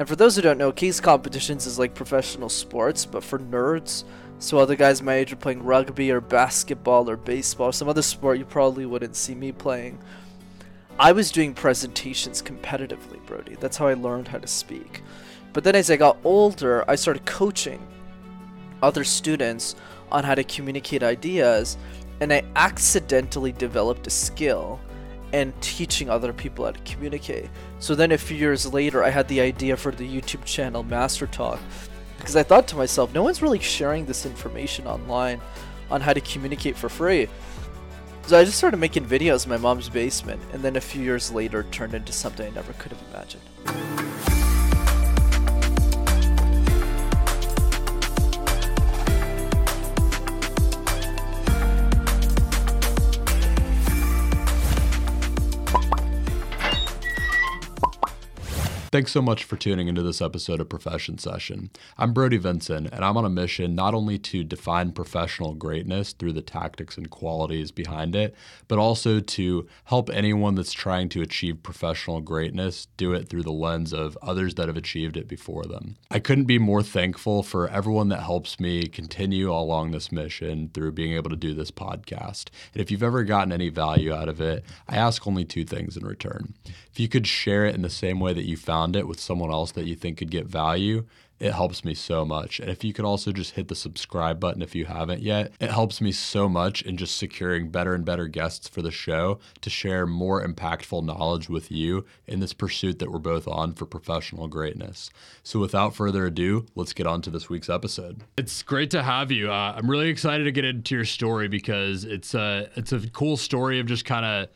And for those who don't know, case competitions is like professional sports, but for nerds. So other guys my age are playing rugby or basketball or baseball some other sport you probably wouldn't see me playing. I was doing presentations competitively, Brody. That's how I learned how to speak. But then as I got older, I started coaching other students on how to communicate ideas, and I accidentally developed a skill and teaching other people how to communicate. So then a few years later, I had the idea for the YouTube channel Master Talk because I thought to myself, no one's really sharing this information online on how to communicate for free. So I just started making videos in my mom's basement, and then a few years later, turned into something I never could have imagined. Thanks so much for tuning into this episode of Profession Session. I'm Brody Vinson, and I'm on a mission not only to define professional greatness through the tactics and qualities behind it, but also to help anyone that's trying to achieve professional greatness do it through the lens of others that have achieved it before them. I couldn't be more thankful for everyone that helps me continue along this mission through being able to do this podcast. And if you've ever gotten any value out of it, I ask only two things in return. If you could share it in the same way that you found it with someone else that you think could get value, it helps me so much. And if you could also just hit the subscribe button if you haven't yet, it helps me so much in just securing better and better guests for the show to share more impactful knowledge with you in this pursuit that we're both on for professional greatness. So without further ado, let's get on to this week's episode. It's great to have you. Uh, I'm really excited to get into your story because it's a it's a cool story of just kind of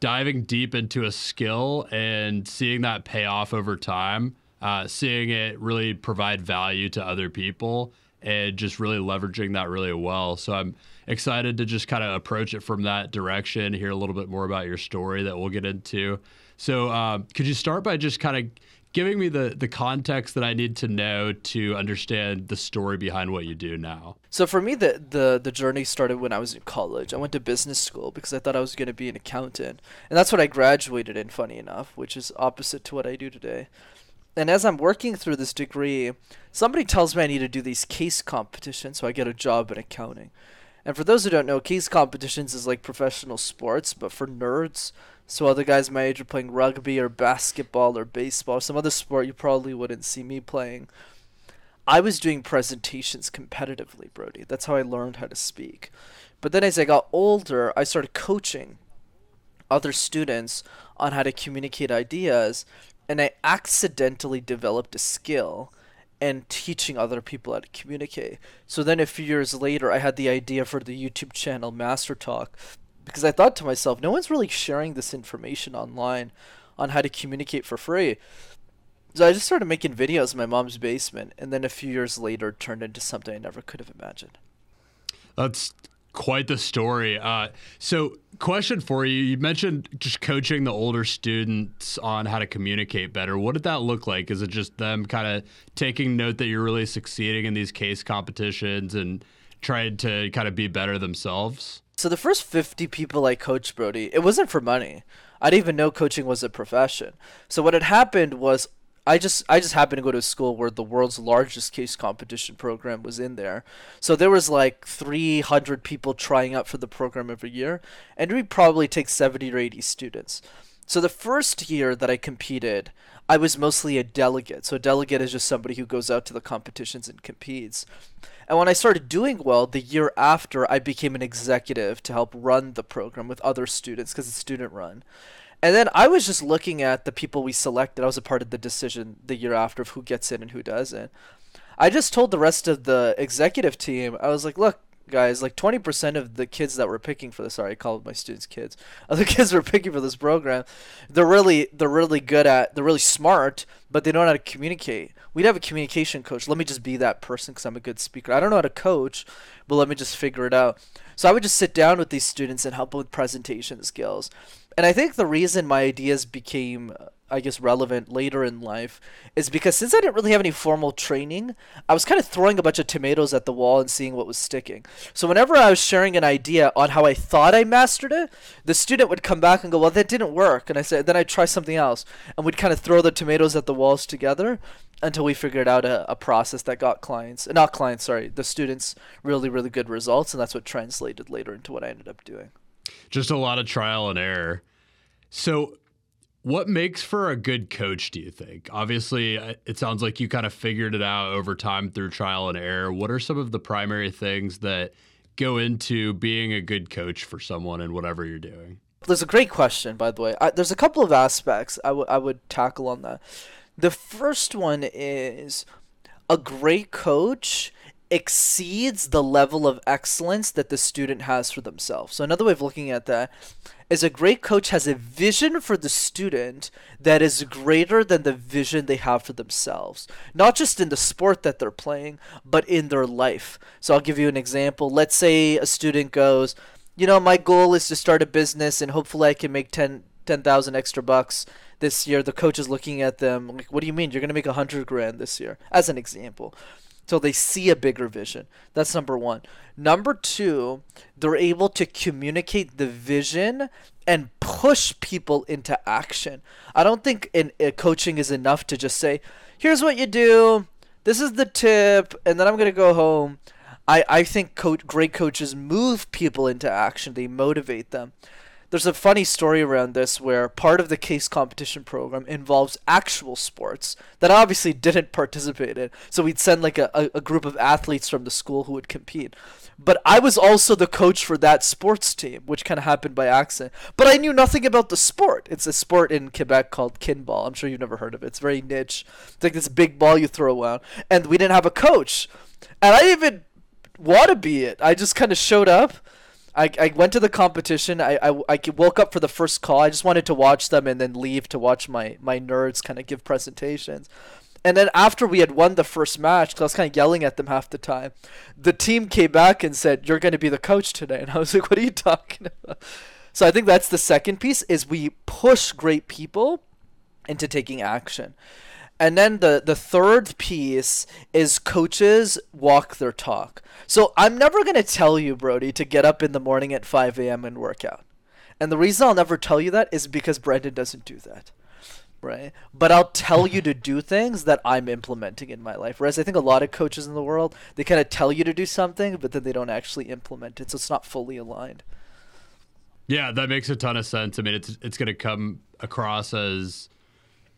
diving deep into a skill and seeing that pay off over time, uh, seeing it really provide value to other people, and just really leveraging that really well. So I'm excited to just kind of approach it from that direction, hear a little bit more about your story that we'll get into. So, uh, could you start by just kind of giving me the the context that I need to know to understand the story behind what you do now. So for me, the the the journey started when I was in college. I went to business school because I thought I was going to be an accountant, and that's what I graduated in. Funny enough, which is opposite to what I do today. And as I'm working through this degree, somebody tells me I need to do these case competitions, so I get a job in accounting. And for those who don't know, case competitions is like professional sports, but for nerds. So other guys my age are playing rugby or basketball or baseball, or some other sport you probably wouldn't see me playing. I was doing presentations competitively, Brody. That's how I learned how to speak. But then as I got older, I started coaching other students on how to communicate ideas, and I accidentally developed a skill and teaching other people how to communicate. So then a few years later, I had the idea for the YouTube channel Master Talk because I thought to myself, no one's really sharing this information online on how to communicate for free. So I just started making videos in my mom's basement, and then a few years later, turned into something I never could have imagined. That's quite the story. Uh, so, question for you: You mentioned just coaching the older students on how to communicate better. What did that look like? Is it just them kind of taking note that you're really succeeding in these case competitions and trying to kind of be better themselves? So the first 50 people I coached, Brody, it wasn't for money. I didn't even know coaching was a profession. So what had happened was I just I just happened to go to a school where the world's largest case competition program was in there. So there was like 300 people trying out for the program every year, and we probably take 70 or 80 students. So the first year that I competed, I was mostly a delegate. So a delegate is just somebody who goes out to the competitions and competes. And when I started doing well, the year after, I became an executive to help run the program with other students because it's student run. And then I was just looking at the people we selected. I was a part of the decision the year after of who gets in and who doesn't. I just told the rest of the executive team, I was like, look, guys, like 20% of the kids that were picking for this, sorry, I call my students kids. Other kids were picking for this program. They're really, they're really good at, they're really smart, but they don't know how to communicate. We'd have a communication coach. Let me just be that person because I'm a good speaker. I don't know how to coach, but let me just figure it out. So I would just sit down with these students and help with presentation skills. And I think the reason my ideas became uh, I guess relevant later in life is because since I didn't really have any formal training, I was kind of throwing a bunch of tomatoes at the wall and seeing what was sticking. So whenever I was sharing an idea on how I thought I mastered it, the student would come back and go, "Well, that didn't work." And I said, "Then I'd try something else." And we'd kind of throw the tomatoes at the walls together until we figured out a, a process that got clients, not clients, sorry, the students really really good results, and that's what translated later into what I ended up doing. Just a lot of trial and error. So what makes for a good coach, do you think? Obviously, uh, it sounds like you kind of figured it out over time through trial and error. What are some of the primary things that go into being a good coach for someone in whatever you're doing? There's a great question, by the way. I, there's a couple of aspects I, w- I would tackle on that. The first one is a great coach exceeds the level of excellence that the student has for themselves. So another way of looking at that is a great coach has a vision for the student that is greater than the vision they have for themselves. Not just in the sport that they're playing, but in their life. So I'll give you an example. Let's say a student goes, you know, my goal is to start a business and hopefully I can make 10 10,000 extra bucks this year. The coach is looking at them like, what do you mean? You're going to make a 100 grand this year, as an example so they see a bigger vision. That's number one. Number two, they're able to communicate the vision and push people into action. I don't think in, in coaching is enough to just say, "Here's what you do. This is the tip," and then I'm gonna go home. I I think co- great coaches move people into action. They motivate them there's a funny story around this where part of the case competition program involves actual sports that I obviously didn't participate in. So we'd send like a, a, group of athletes from the school who would compete. But I was also the coach for that sports team, which kind of happened by accident. But I knew nothing about the sport. It's a sport in Quebec called kinball. I'm sure you've never heard of it. It's very niche. It's like this big ball you throw around. And we didn't have a coach. And I didn't even want to be it. I just kind of showed up I, I went to the competition. I, I, I woke up for the first call. I just wanted to watch them and then leave to watch my, my nerds kind of give presentations. And then after we had won the first match, because I was kind of yelling at them half the time, the team came back and said, "You're going to be the coach today." And I was like, "What are you talking about?" So I think that's the second piece: is we push great people into taking action. And then the, the third piece is coaches walk their talk. So I'm never going to tell you, Brody, to get up in the morning at 5 a.m. and work out. And the reason I'll never tell you that is because Brenden doesn't do that. Right? But I'll tell you to do things that I'm implementing in my life. Whereas I think a lot of coaches in the world, they kind of tell you to do something, but then they don't actually implement it. So it's not fully aligned. Yeah, that makes a ton of sense. I mean, it's it's going to come across as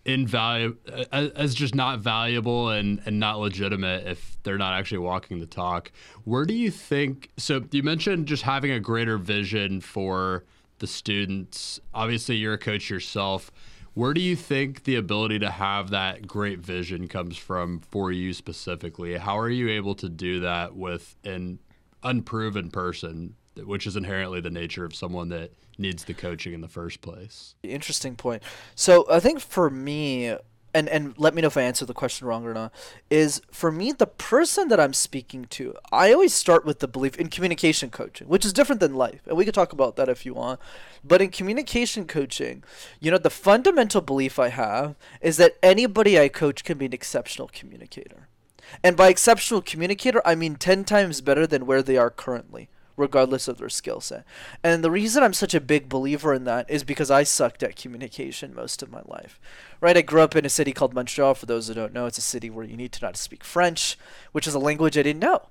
invaluable as, just not valuable and and not legitimate if they're not actually walking the talk. Where do you think? So you mentioned just having a greater vision for the students. Obviously, you're a coach yourself. Where do you think the ability to have that great vision comes from for you specifically? How are you able to do that with an unproven person, which is inherently the nature of someone that needs the coaching in the first place. Interesting point. So I think for me, and and let me know if I answer the question wrong or not. Is for me the person that I'm speaking to. I always start with the belief in communication coaching, which is different than life, and we could talk about that if you want. But in communication coaching, you know, the fundamental belief I have is that anybody I coach can be an exceptional communicator. And by exceptional communicator, I mean 10 times better than where they are currently regardless of their skill set. And the reason I'm such a big believer in that is because I sucked at communication most of my life. Right? I grew up in a city called Montreal. For those who don't know, it's a city where you need to not speak French, which is a language I didn't know.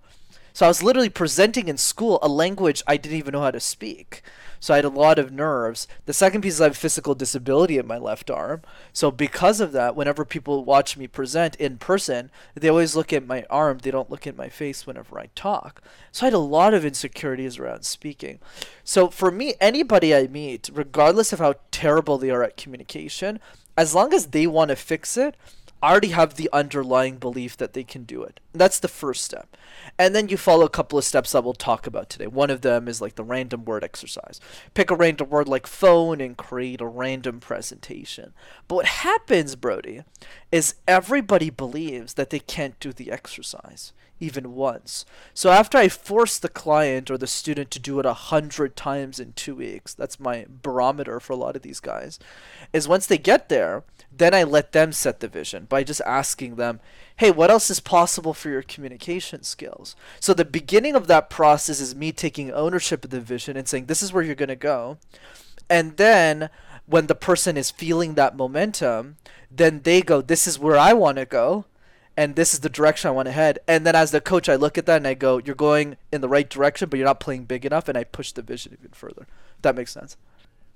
So I was literally presenting in school a language I didn't even know how to speak. So I had a lot of nerves. The second piece is I have physical disability in my left arm. So because of that, whenever people watch me present in person, they always look at my arm. They don't look at my face whenever I talk. So I had a lot of insecurities around speaking. So for me, anybody I meet, regardless of how terrible they are at communication, as long as they want to fix it, already have the underlying belief that they can do it. That's the first step. And then you follow a couple of steps that we'll talk about today. One of them is like the random word exercise. Pick a random word like phone and create a random presentation. But what happens, Brody, is everybody believes that they can't do the exercise even once. So after I force the client or the student to do it a hundred times in two weeks, that's my barometer for a lot of these guys, is once they get there, Then I let them set the vision by just asking them, hey, what else is possible for your communication skills? So the beginning of that process is me taking ownership of the vision and saying, this is where you're going to go. And then when the person is feeling that momentum, then they go, this is where I want to go. And this is the direction I want to head. And then as the coach, I look at that and I go, you're going in the right direction, but you're not playing big enough. And I push the vision even further. that makes sense.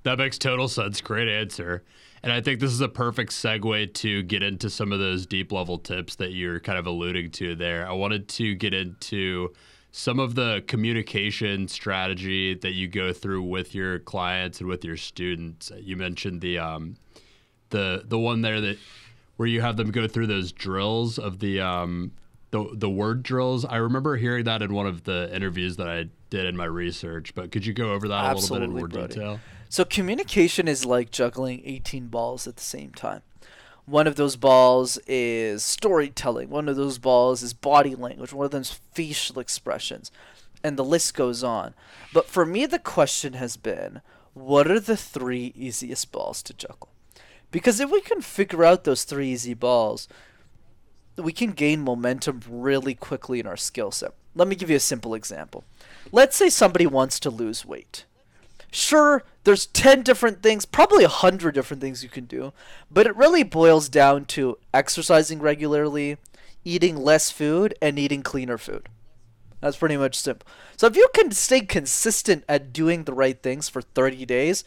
That makes total sense. Great answer. And I think this is a perfect segue to get into some of those deep level tips that you're kind of alluding to there. I wanted to get into some of the communication strategy that you go through with your clients and with your students. You mentioned the um, the the one there that where you have them go through those drills of the um, the the word drills. I remember hearing that in one of the interviews that I did in my research. But could you go over that Absolutely, a little bit in more Brody. detail? So communication is like juggling 18 balls at the same time. One of those balls is storytelling. One of those balls is body language. One of them is facial expressions. And the list goes on. But for me, the question has been what are the three easiest balls to juggle? Because if we can figure out those three easy balls, we can gain momentum really quickly in our skill set. Let me give you a simple example. Let's say somebody wants to lose weight. Sure, there's 10 different things, probably 100 different things you can do, but it really boils down to exercising regularly, eating less food, and eating cleaner food. That's pretty much simple. So if you can stay consistent at doing the right things for 30 days,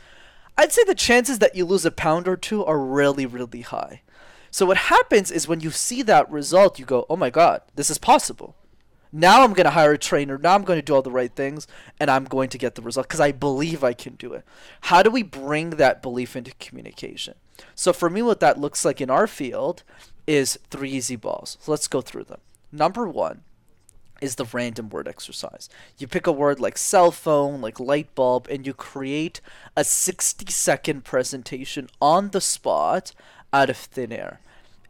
I'd say the chances that you lose a pound or two are really, really high. So what happens is when you see that result, you go, oh my God, this is possible. Now I'm going to hire a trainer. Now I'm going to do all the right things and I'm going to get the result because I believe I can do it. How do we bring that belief into communication? So for me, what that looks like in our field is three easy balls. So let's go through them. Number one is the random word exercise. You pick a word like cell phone, like light bulb, and you create a 60 second presentation on the spot out of thin air.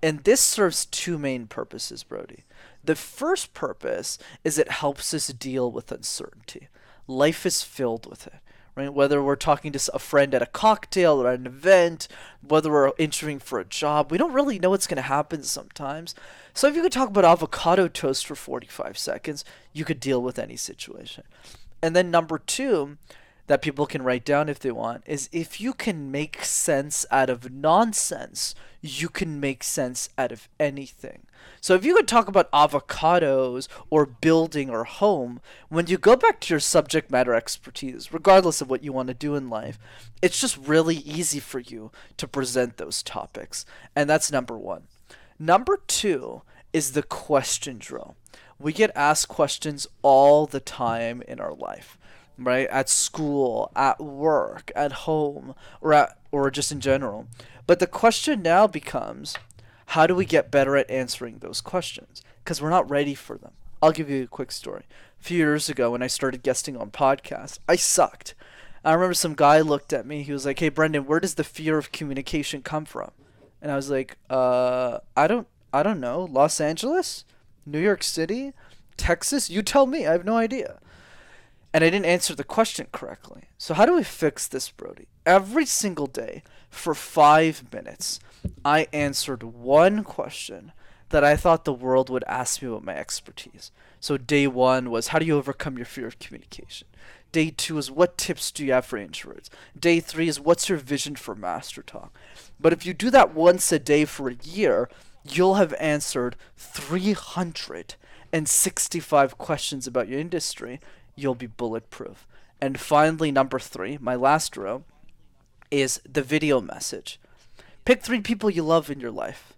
And this serves two main purposes, Brody. The first purpose is it helps us deal with uncertainty. Life is filled with it, right? Whether we're talking to a friend at a cocktail or at an event, whether we're interviewing for a job, we don't really know what's going to happen sometimes. So if you could talk about avocado toast for 45 seconds, you could deal with any situation. And then number two, that people can write down if they want is if you can make sense out of nonsense, you can make sense out of anything. So if you could talk about avocados or building or home, when you go back to your subject matter expertise, regardless of what you want to do in life, it's just really easy for you to present those topics. And that's number one. Number two is the question drill. We get asked questions all the time in our life right? At school, at work, at home, or at or just in general. But the question now becomes how do we get better at answering those questions? Because we're not ready for them. I'll give you a quick story. A few years ago when I started guesting on podcasts, I sucked. I remember some guy looked at me. He was like, "Hey, Brenden, where does the fear of communication come from?" And I was like, "Uh, I don't, I don't know. Los Angeles, New York City, Texas. You tell me. I have no idea." And I didn't answer the question correctly. So how do we fix this, Brody? Every single day for five minutes, I answered one question that I thought the world would ask me about my expertise. So day one was how do you overcome your fear of communication? Day two is what tips do you have for introverts? Day three is what's your vision for Master Talk? But if you do that once a day for a year, you'll have answered 365 questions about your industry you'll be bulletproof. And finally, number three, my last row, is the video message. Pick three people you love in your life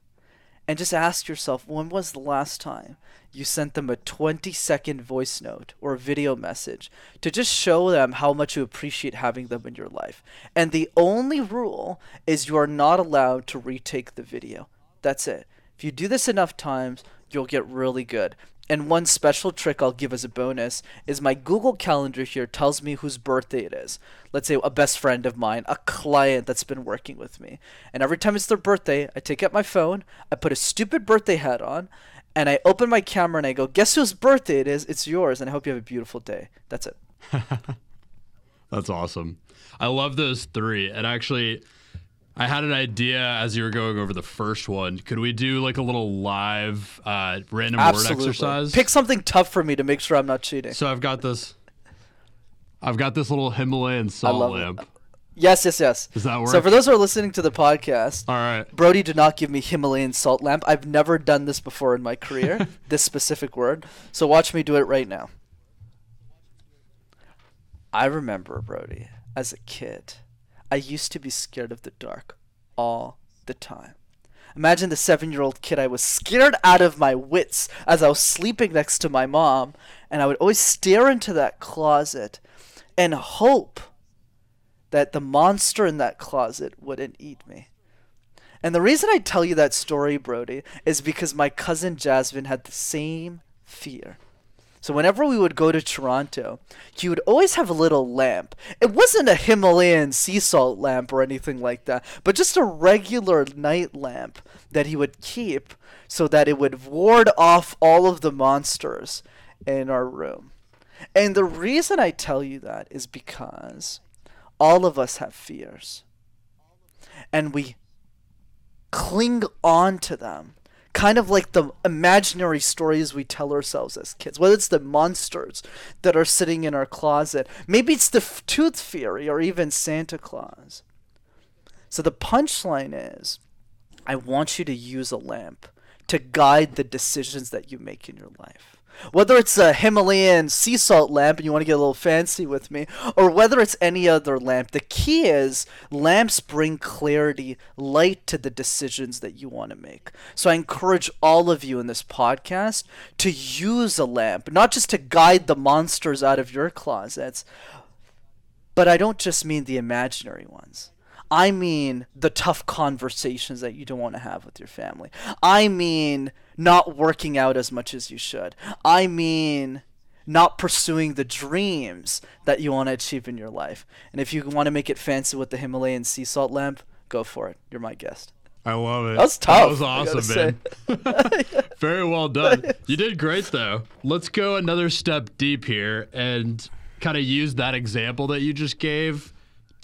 and just ask yourself when was the last time you sent them a 20 second voice note or video message to just show them how much you appreciate having them in your life. And the only rule is you are not allowed to retake the video. That's it. If you do this enough times, you'll get really good. And one special trick I'll give as a bonus is my Google Calendar here tells me whose birthday it is. Let's say a best friend of mine, a client that's been working with me. And every time it's their birthday, I take out my phone, I put a stupid birthday hat on, and I open my camera and I go, Guess whose birthday it is? It's yours, and I hope you have a beautiful day. That's it. That's awesome. I love those three. And actually, I had an idea as you were going over the first one. Could we do like a little live uh, random Absolutely. word exercise? Pick something tough for me to make sure I'm not cheating. So I've got this. I've got this little Himalayan salt love it. lamp. Yes, yes, yes. Does that work? So for those who are listening to the podcast, All right. Brody did not give me Himalayan salt lamp. I've never done this before in my career, this specific word. So watch me do it right now. I remember, Brody, as a kid, I used to be scared of the dark all the time. Imagine the seven year old kid. I was scared out of my wits as I was sleeping next to my mom, and I would always stare into that closet and hope that the monster in that closet wouldn't eat me. And the reason I tell you that story, Brody, is because my cousin Jasmine had the same fear. So whenever we would go to Toronto, he would always have a little lamp. It wasn't a Himalayan sea salt lamp or anything like that, but just a regular night lamp that he would keep so that it would ward off all of the monsters in our room. And the reason I tell you that is because all of us have fears. And we cling on to them kind of like the imaginary stories we tell ourselves as kids whether it's the monsters that are sitting in our closet. Maybe it's the tooth fairy or even santa claus. So the punchline is i want you to use a lamp to guide the decisions that you make in your life whether it's a Himalayan sea salt lamp and you want to get a little fancy with me, or whether it's any other lamp, the key is lamps bring clarity, light to the decisions that you want to make. So I encourage all of you in this podcast to use a lamp, not just to guide the monsters out of your closets, but I don't just mean the imaginary ones. I mean the tough conversations that you don't want to have with your family. I mean not working out as much as you should. I mean not pursuing the dreams that you want to achieve in your life. And if you want to make it fancy with the Himalayan sea salt lamp, go for it. You're my guest. I love it. That was tough, That was awesome, man. Very well done. You did great, though. Let's go another step deep here and kind of use that example that you just gave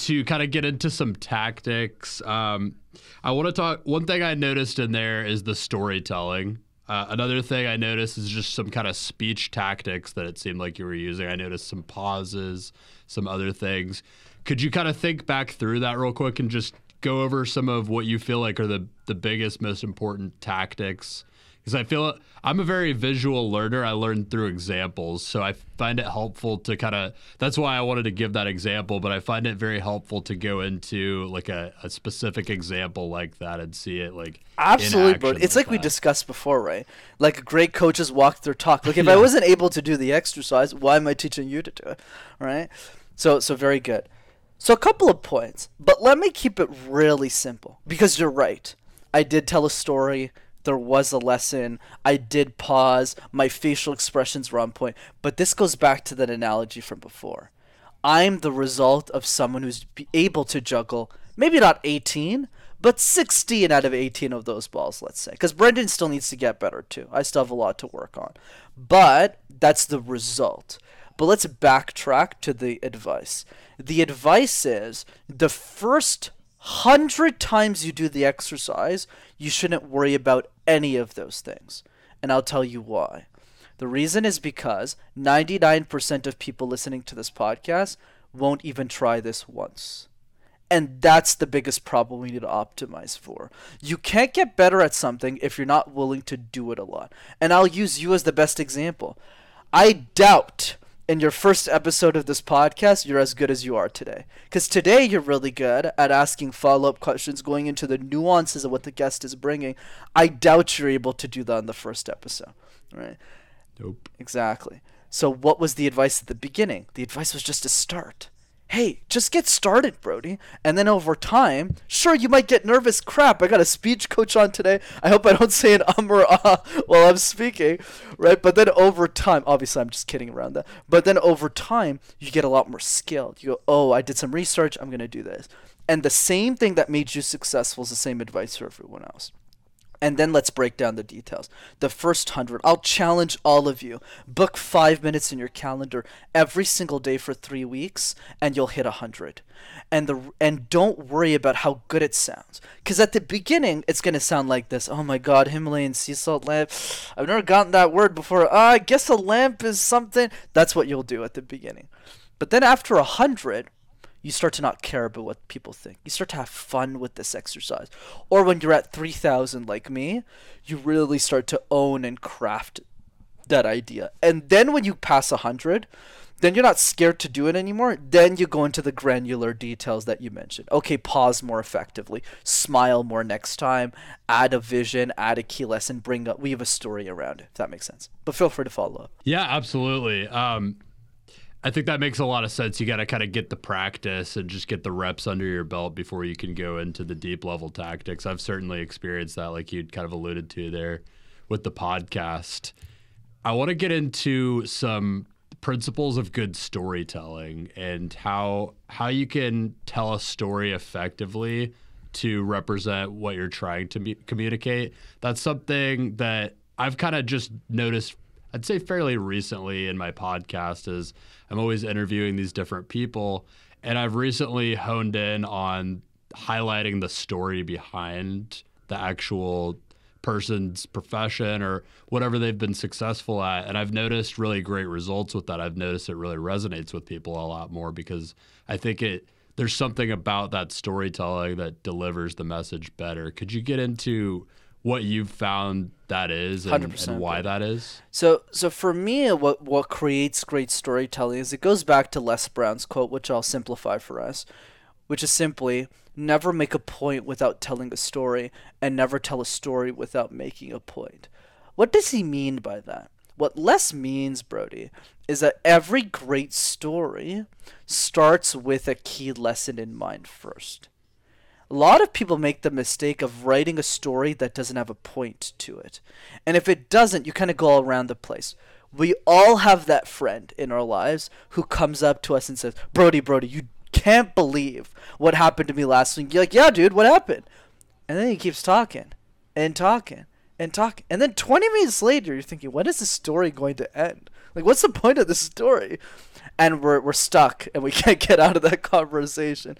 to kind of get into some tactics. Um, I want to talk. One thing I noticed in there is the storytelling. Uh, another thing I noticed is just some kind of speech tactics that it seemed like you were using. I noticed some pauses, some other things. Could you kind of think back through that real quick and just go over some of what you feel like are the the biggest, most important tactics? Because I feel I'm a very visual learner. I learn through examples, so I find it helpful to kind of. That's why I wanted to give that example, but I find it very helpful to go into like a, a specific example like that and see it like Absolutely, bro. It's like we discussed before, right? Like great coaches walk their talk. Like if I wasn't able to do the exercise, why am I teaching you to do it? Right? So so very good. So a couple of points, but let me keep it really simple because you're right. I did tell a story. There was a lesson. I did pause. My facial expressions were on point. But this goes back to that analogy from before. I'm the result of someone who's able to juggle, maybe not 18, but 16 out of 18 of those balls, let's say. Because Brenden still needs to get better too. I still have a lot to work on. But that's the result. But let's backtrack to the advice. The advice is the first hundred times you do the exercise, you shouldn't worry about any of those things. And I'll tell you why. The reason is because 99% of people listening to this podcast won't even try this once. And that's the biggest problem we need to optimize for. You can't get better at something if you're not willing to do it a lot. And I'll use you as the best example. I doubt in your first episode of this podcast you're as good as you are today. Because today you're really good at asking follow up questions, going into the nuances of what the guest is bringing. I doubt you're able to do that in the first episode. Right? Nope. Exactly. So, what was the advice at the beginning? The advice was just to start. Hey, just get started, Brody. And then over time, sure, you might get nervous. Crap, I got a speech coach on today. I hope I don't say an um or ah while I'm speaking, right? But then over time, obviously, I'm just kidding around that. But then over time, you get a lot more skilled. You go, oh, I did some research. I'm going to do this. And the same thing that made you successful is the same advice for everyone else And then let's break down the details. The first 100, I'll challenge all of you. Book 5 minutes in your calendar every single day for 3 weeks and you'll hit a 100. And the and don't worry about how good it sounds cuz at the beginning it's going to sound like this. Oh my god, Himalayan sea salt lamp. I've never gotten that word before. Uh, I guess a lamp is something. That's what you'll do at the beginning. But then after a 100, you start to not care about what people think. You start to have fun with this exercise. Or when you're at 3000 like me, you really start to own and craft that idea. And then when you pass 100, then you're not scared to do it anymore. Then you go into the granular details that you mentioned. Okay, pause more effectively, smile more next time, add a vision, add a key lesson, bring up, weave a story around it, if that makes sense. But feel free to follow up. Yeah, absolutely. Um, I think that makes a lot of sense. You got to kind of get the practice and just get the reps under your belt before you can go into the deep level tactics. I've certainly experienced that, like you'd kind of alluded to there with the podcast. I want to get into some principles of good storytelling and how how you can tell a story effectively to represent what you're trying to me- communicate. That's something that I've kind of just noticed I'd say fairly recently in my podcast is I'm always interviewing these different people and I've recently honed in on highlighting the story behind the actual person's profession or whatever they've been successful at and I've noticed really great results with that. I've noticed it really resonates with people a lot more because I think it there's something about that storytelling that delivers the message better. Could you get into what you've found that is and, and why that is? So, so for me, what what creates great storytelling is it goes back to Les Brown's quote, which I'll simplify for us, which is simply never make a point without telling a story, and never tell a story without making a point. What does he mean by that? What Les means, Brody, is that every great story starts with a key lesson in mind first. A lot of people make the mistake of writing a story that doesn't have a point to it. And if it doesn't, you kind of go all around the place. We all have that friend in our lives who comes up to us and says, Brody, Brody, you can't believe what happened to me last week. You're like, yeah, dude, what happened? And then he keeps talking and talking and talking. And then 20 minutes later, you're thinking, when is this story going to end? Like, what's the point of this story? And we're, we're stuck and we can't get out of that conversation.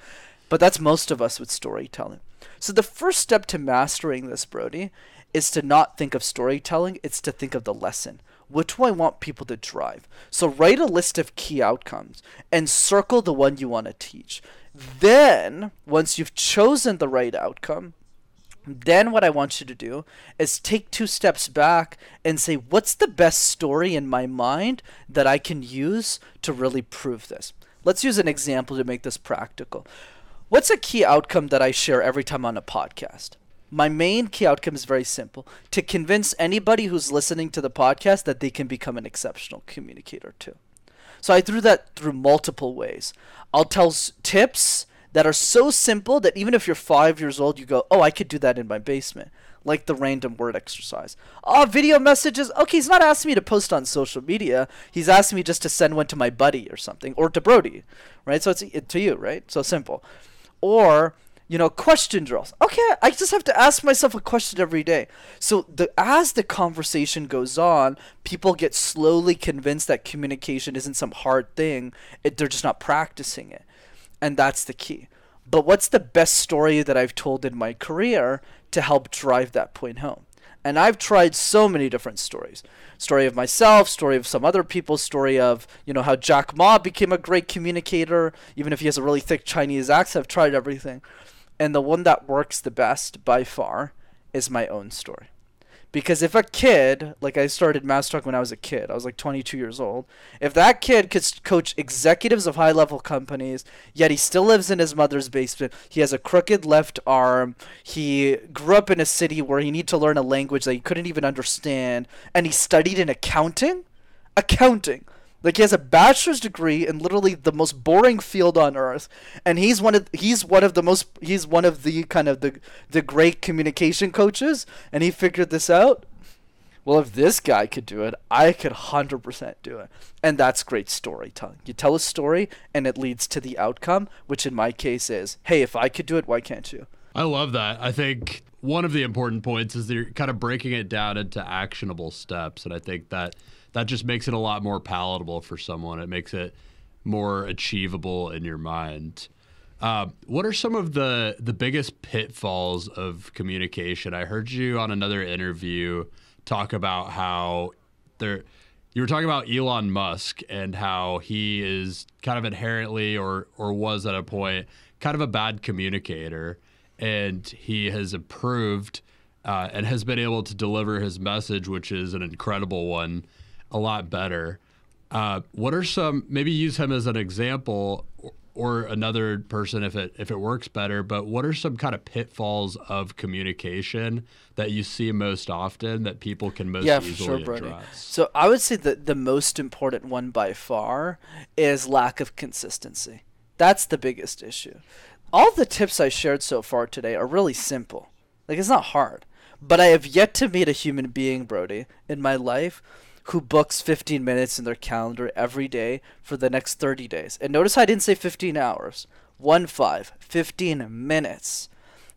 But that's most of us with storytelling. So the first step to mastering this, Brody, is to not think of storytelling, it's to think of the lesson. What do I want people to drive? So write a list of key outcomes and circle the one you want to teach. Then, once you've chosen the right outcome, then what I want you to do is take two steps back and say, what's the best story in my mind that I can use to really prove this? Let's use an example to make this practical. What's a key outcome that I share every time on a podcast? My main key outcome is very simple to convince anybody who's listening to the podcast that they can become an exceptional communicator too. So I threw that through multiple ways. I'll tell s- tips that are so simple that even if you're five years old, you go, oh, I could do that in my basement. Like the random word exercise. Oh, video messages. Okay, he's not asking me to post on social media. He's asking me just to send one to my buddy or something, or to Brody, right? So it's to you, right? So simple or you know question drills. Okay i just have to ask myself a question every day. So the as the conversation goes on people get slowly convinced that communication isn't some hard thing. It, they're just not practicing it. And that's the key. But what's the best story that i've told in my career to help drive that point home and I've tried so many different stories. Story of myself, story of some other people, story of, you know, how Jack Ma became a great communicator, even if he has a really thick Chinese accent. I've tried everything. And the one that works the best by far is my own story. Because if a kid, like I started Talk when I was a kid, I was like 22 years old. If that kid could coach executives of high level companies, yet he still lives in his mother's basement, he has a crooked left arm, he grew up in a city where he needed to learn a language that he couldn't even understand, and he studied in accounting? Accounting. Like he has a bachelor's degree in literally the most boring field on earth, and he's one of he's one of the most he's one of the kind of the the great communication coaches, and he figured this out. Well, if this guy could do it, I could hundred percent do it, and that's great storytelling. You tell a story, and it leads to the outcome, which in my case is, hey, if I could do it, why can't you? I love that. I think one of the important points is you're kind of breaking it down into actionable steps, and I think that that just makes it a lot more palatable for someone. It makes it more achievable in your mind. Uh, what are some of the the biggest pitfalls of communication? I heard you on another interview talk about how there you were talking about Elon Musk and how he is kind of inherently or or was at a point kind of a bad communicator and he has improved uh, and has been able to deliver his message which is an incredible one a lot better uh, what are some maybe use him as an example or another person if it if it works better but what are some kind of pitfalls of communication that you see most often that people can most yeah, for easily sure, Brody. address So I would say that the most important one by far is lack of consistency. That's the biggest issue. All the tips I shared so far today are really simple. Like it's not hard. But I have yet to meet a human being, Brody, in my life who books 15 minutes in their calendar every day for the next 30 days. And notice I didn't say 15 hours. 1 5, 15 minutes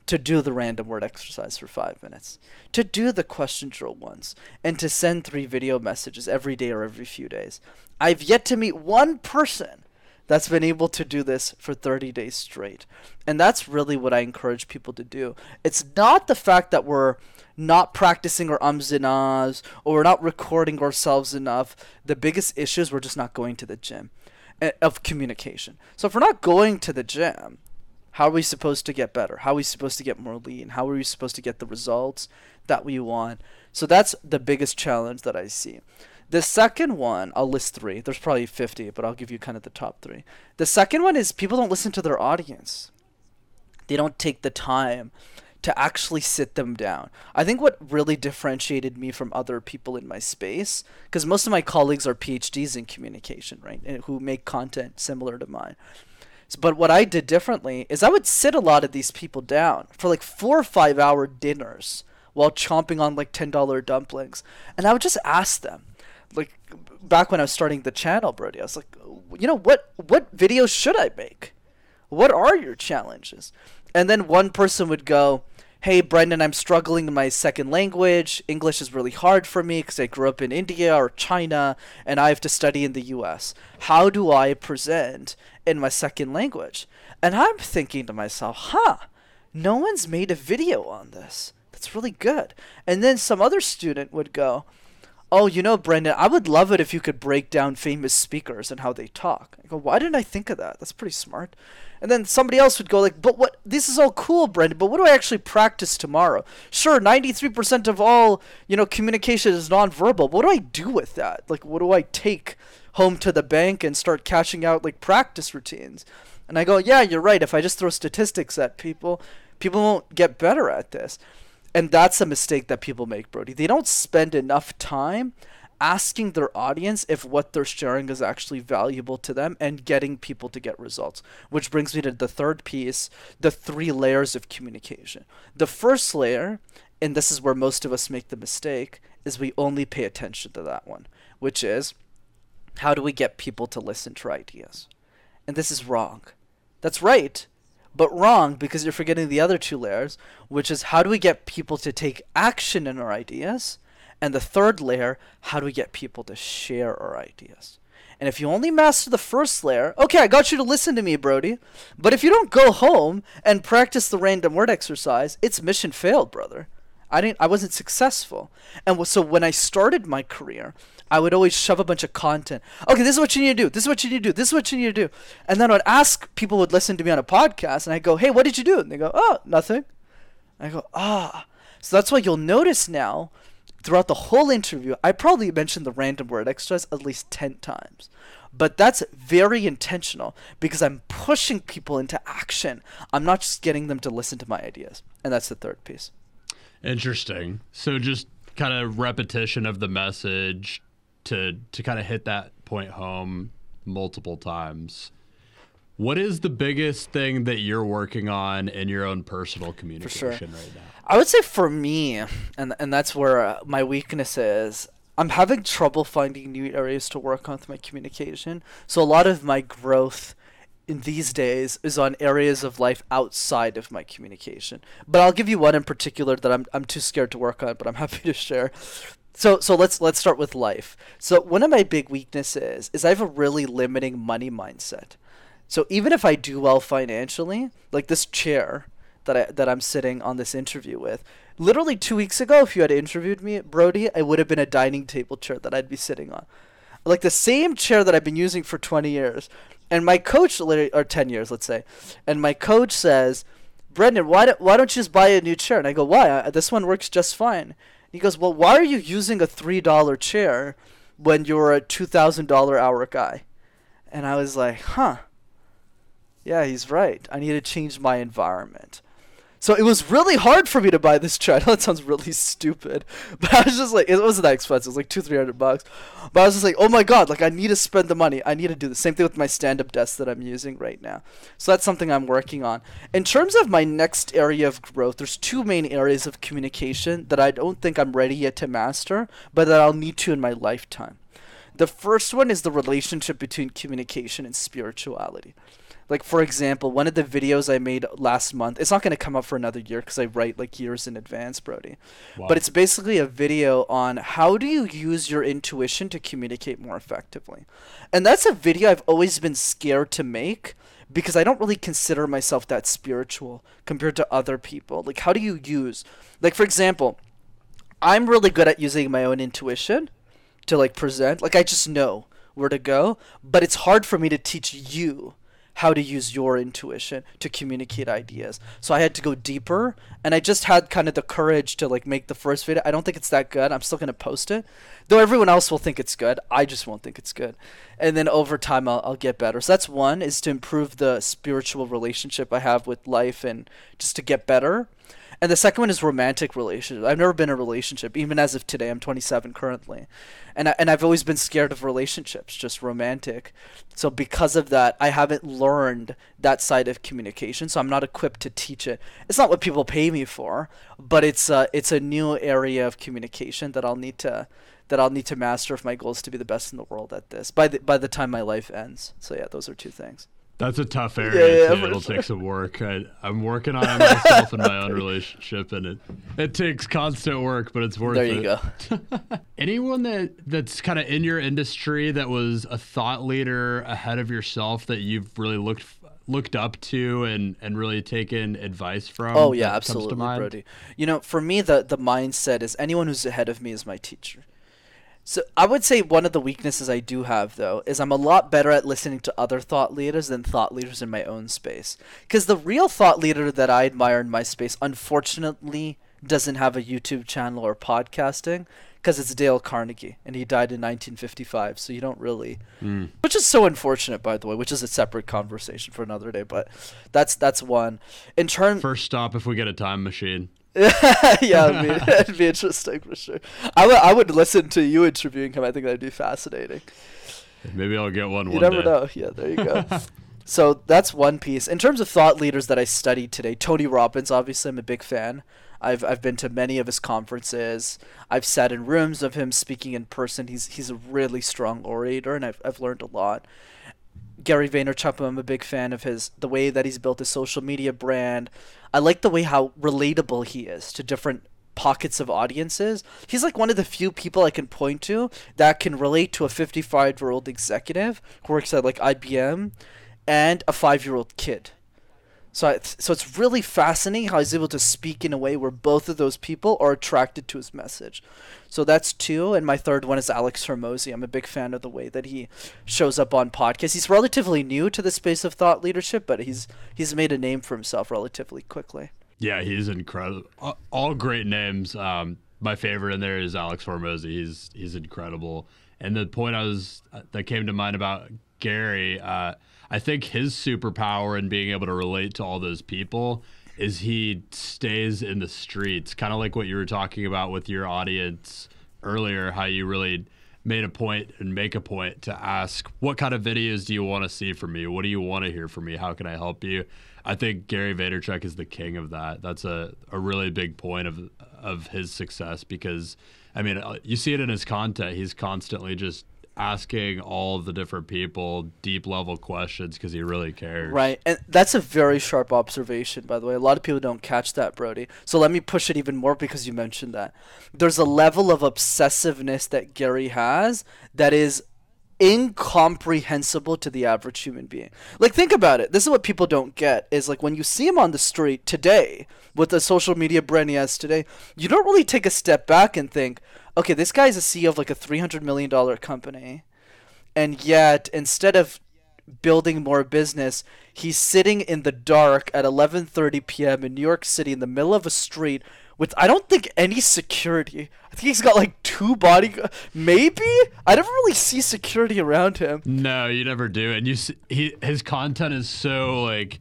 to do the random word exercise for five minutes, to do the question drill once, and to send three video messages every day or every few days. I've yet to meet one person that's been able to do this for 30 days straight. And that's really what I encourage people to do. It's not the fact that we're not practicing our ums and ahs or we're not recording ourselves enough. The biggest issue is we're just not going to the gym eh, of communication. So if we're not going to the gym, how are we supposed to get better? How are we supposed to get more lean? How are we supposed to get the results that we want? So that's the biggest challenge that I see. The second one, I'll list three. There's probably 50, but I'll give you kind of the top three. The second one is people don't listen to their audience. They don't take the time to actually sit them down. I think what really differentiated me from other people in my space, because most of my colleagues are PhDs in communication, right, and who make content similar to mine. But what I did differently is I would sit a lot of these people down for like four or five hour dinners while chomping on like $10 dumplings. And I would just ask them, like back when I was starting the channel, Brody, I was like, you know, what, what videos should I make? What are your challenges? And then one person would go, Hey, Brenden, I'm struggling in my second language. English is really hard for me because I grew up in India or China and I have to study in the US. How do I present in my second language? And I'm thinking to myself, huh, no one's made a video on this. That's really good. And then some other student would go, Oh, you know, Brenden, I would love it if you could break down famous speakers and how they talk. I go, why didn't I think of that? That's pretty smart. And then somebody else would go like, but what? This is all cool, Brenden. But what do I actually practice tomorrow? Sure, ninety-three percent of all you know communication is nonverbal. But what do I do with that? Like, what do I take home to the bank and start cashing out like practice routines? And I go, yeah, you're right. If I just throw statistics at people, people won't get better at this. And that's a mistake that people make, Brody. They don't spend enough time asking their audience if what they're sharing is actually valuable to them and getting people to get results. Which brings me to the third piece the three layers of communication. The first layer, and this is where most of us make the mistake, is we only pay attention to that one, which is how do we get people to listen to our ideas? And this is wrong. That's right, but wrong because you're forgetting the other two layers, which is how do we get people to take action in our ideas? And the third layer, how do we get people to share our ideas? And if you only master the first layer, okay, I got you to listen to me, Brody. But if you don't go home and practice the random word exercise, it's mission failed, brother. I didn't I wasn't successful. And so when I started my career, I would always shove a bunch of content. Okay, this is what you need to do. This is what you need to do. This is what you need to do. And then I'd ask people would listen to me on a podcast and I go, "Hey, what did you do?" And they go, "Oh, nothing." I go, "Ah." So that's why you'll notice now throughout the whole interview, I probably mentioned the random word exercise at least 10 times. But that's very intentional because I'm pushing people into action. I'm not just getting them to listen to my ideas. And that's the third piece. Interesting. So just kind of repetition of the message to to kind of hit that point home multiple times. What is the biggest thing that you're working on in your own personal communication right now? I would say for me, and and that's where uh, my weakness is. I'm having trouble finding new areas to work on with my communication. So a lot of my growth in these days is on areas of life outside of my communication. But I'll give you one in particular that I'm I'm too scared to work on, but I'm happy to share. So so let's let's start with life. So one of my big weaknesses is I have a really limiting money mindset. So even if I do well financially, like this chair that I that I'm sitting on this interview with, literally 2 weeks ago if you had interviewed me, Brody, it would have been a dining table chair that I'd be sitting on. Like the same chair that I've been using for 20 years. And my coach or 10 years, let's say. And my coach says, "Brenden, why don't why don't you just buy a new chair?" And I go, "Why? This one works just fine." He goes, "Well, why are you using a $3 chair when you're a $2,000 hour guy?" And I was like, "Huh." Yeah, he's right. I need to change my environment. So it was really hard for me to buy this chair. I know it sounds really stupid, but I was just like, it wasn't that expensive. It was like two, three hundred bucks. But I was just like, oh my god, like I need to spend the money. I need to do the same thing with my stand-up desk that I'm using right now. So that's something I'm working on. In terms of my next area of growth, there's two main areas of communication that I don't think I'm ready yet to master, but that I'll need to in my lifetime. The first one is the relationship between communication and spirituality like for example one of the videos i made last month it's not going to come up for another year because i write like years in advance brody. Wow. but it's basically a video on how do you use your intuition to communicate more effectively. And that's a video i've always been scared to make because i don't really consider myself that spiritual compared to other people. Like how do you use like for example i'm really good at using my own intuition to like present. Like i just know where to go but it's hard for me to teach you how to use your intuition to communicate ideas. So I had to go deeper and I just had kind of the courage to like make the first video. I don't think it's that good. I'm still going to post it. Though everyone else will think it's good. I just won't think it's good. And then over time I'll, I'll get better. So that's one is to improve the spiritual relationship I have with life and just to get better. And the second one is romantic relationships. I've never been in a relationship, even as of today. I'm 27 currently, and I, and I've always been scared of relationships, just romantic. So because of that, I haven't learned that side of communication. So I'm not equipped to teach it. It's not what people pay me for, but it's uh, it's a new area of communication that I'll need to that I'll need to master if my goal is to be the best in the world at this by the by the time my life ends. So yeah, those are two things. That's a tough area. Yeah, yeah, It'll sure. take some work. I, am working on it myself in my own relationship, and it it takes constant work, but it's worth it. There you go. Anyone that that's kind of in your industry that was a thought leader ahead of yourself that you've really looked looked up to and and really taken advice from? Oh yeah, absolutely, Brody. You know, for me, the the mindset is anyone who's ahead of me is my teacher. So I would say one of the weaknesses I do have though is I'm a lot better at listening to other thought leaders than thought leaders in my own space. Because the real thought leader that I admire in my space, unfortunately, doesn't have a YouTube channel or podcasting because it's Dale Carnegie and he died in 1955. So you don't really, mm. which is so unfortunate, by the way, which is a separate conversation for another day. But that's that's one. In turn, first stop if we get a time machine. yeah, it'd be, it'd be interesting for sure. I would I would listen to you interviewing him. I think that'd be fascinating. Maybe I'll get one. You one never day. know. Yeah, there you go. so that's one piece. In terms of thought leaders that I studied today, Tony Robbins. Obviously, I'm a big fan. I've I've been to many of his conferences. I've sat in rooms of him speaking in person. He's he's a really strong orator, and I've I've learned a lot. Gary Vaynerchuk, I'm a big fan of his the way that he's built his social media brand. I like the way how relatable he is to different pockets of audiences. He's like one of the few people I can point to that can relate to a 55 year old executive who works at like IBM and a five year old kid. So, I, so it's really fascinating how he's able to speak in a way where both of those people are attracted to his message. So that's two, and my third one is Alex Hormozi. I'm a big fan of the way that he shows up on podcasts. He's relatively new to the space of thought leadership, but he's he's made a name for himself relatively quickly. Yeah, he's incredible. All great names. Um, my favorite in there is Alex Hormozi. He's he's incredible. And the point I was uh, that came to mind about Gary. Uh, I think his superpower in being able to relate to all those people is he stays in the streets, kind of like what you were talking about with your audience earlier, how you really made a point and make a point to ask what kind of videos do you want to see from me? What do you want to hear from me? How can I help you? I think Gary Vaynerchuk is the king of that. That's a, a really big point of of his success because I mean, uh, you see it in his content. He's constantly just asking all the different people deep level questions because he really cares. Right. And that's a very sharp observation, by the way. A lot of people don't catch that, Brody. So let me push it even more because you mentioned that. There's a level of obsessiveness that Gary has that is incomprehensible to the average human being. Like think about it. This is what people don't get is like when you see him on the street today with the social media brand he has today, you don't really take a step back and think, okay, this guy's a CEO of like a 300 million dollar company. And yet instead of building more business, he's sitting in the dark at 11:30 p.m. in New York City in the middle of a street with I don't think any security. I think he's got like two body maybe. I never really see security around him. No, you never do. And you see, he his content is so like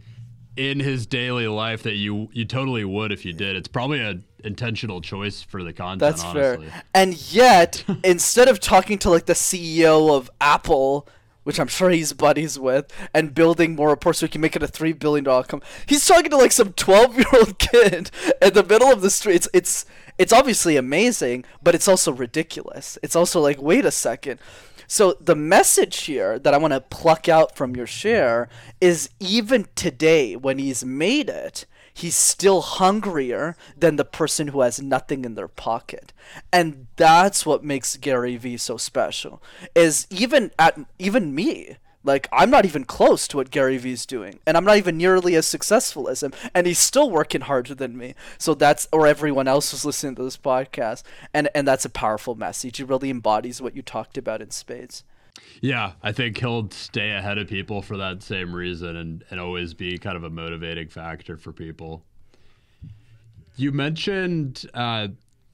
in his daily life that you you totally would if you did. It's probably a intentional choice for the content. That's honestly. fair. And yet, instead of talking to like the CEO of Apple which I'm sure he's buddies with, and building more reports so he can make it a three billion dollar company. He's talking to like some twelve year old kid in the middle of the street. It's, it's it's obviously amazing, but it's also ridiculous. It's also like, wait a second. So the message here that I want to pluck out from your share is even today when he's made it, he's still hungrier than the person who has nothing in their pocket. And that's what makes Gary Vee so special. Is even at even me, like I'm not even close to what Gary Vee's doing, and I'm not even nearly as successful as him, and he's still working harder than me. So that's or everyone else who's listening to this podcast, and and that's a powerful message. It really embodies what you talked about in spades. Yeah, I think he'll stay ahead of people for that same reason and, and always be kind of a motivating factor for people. You mentioned, uh,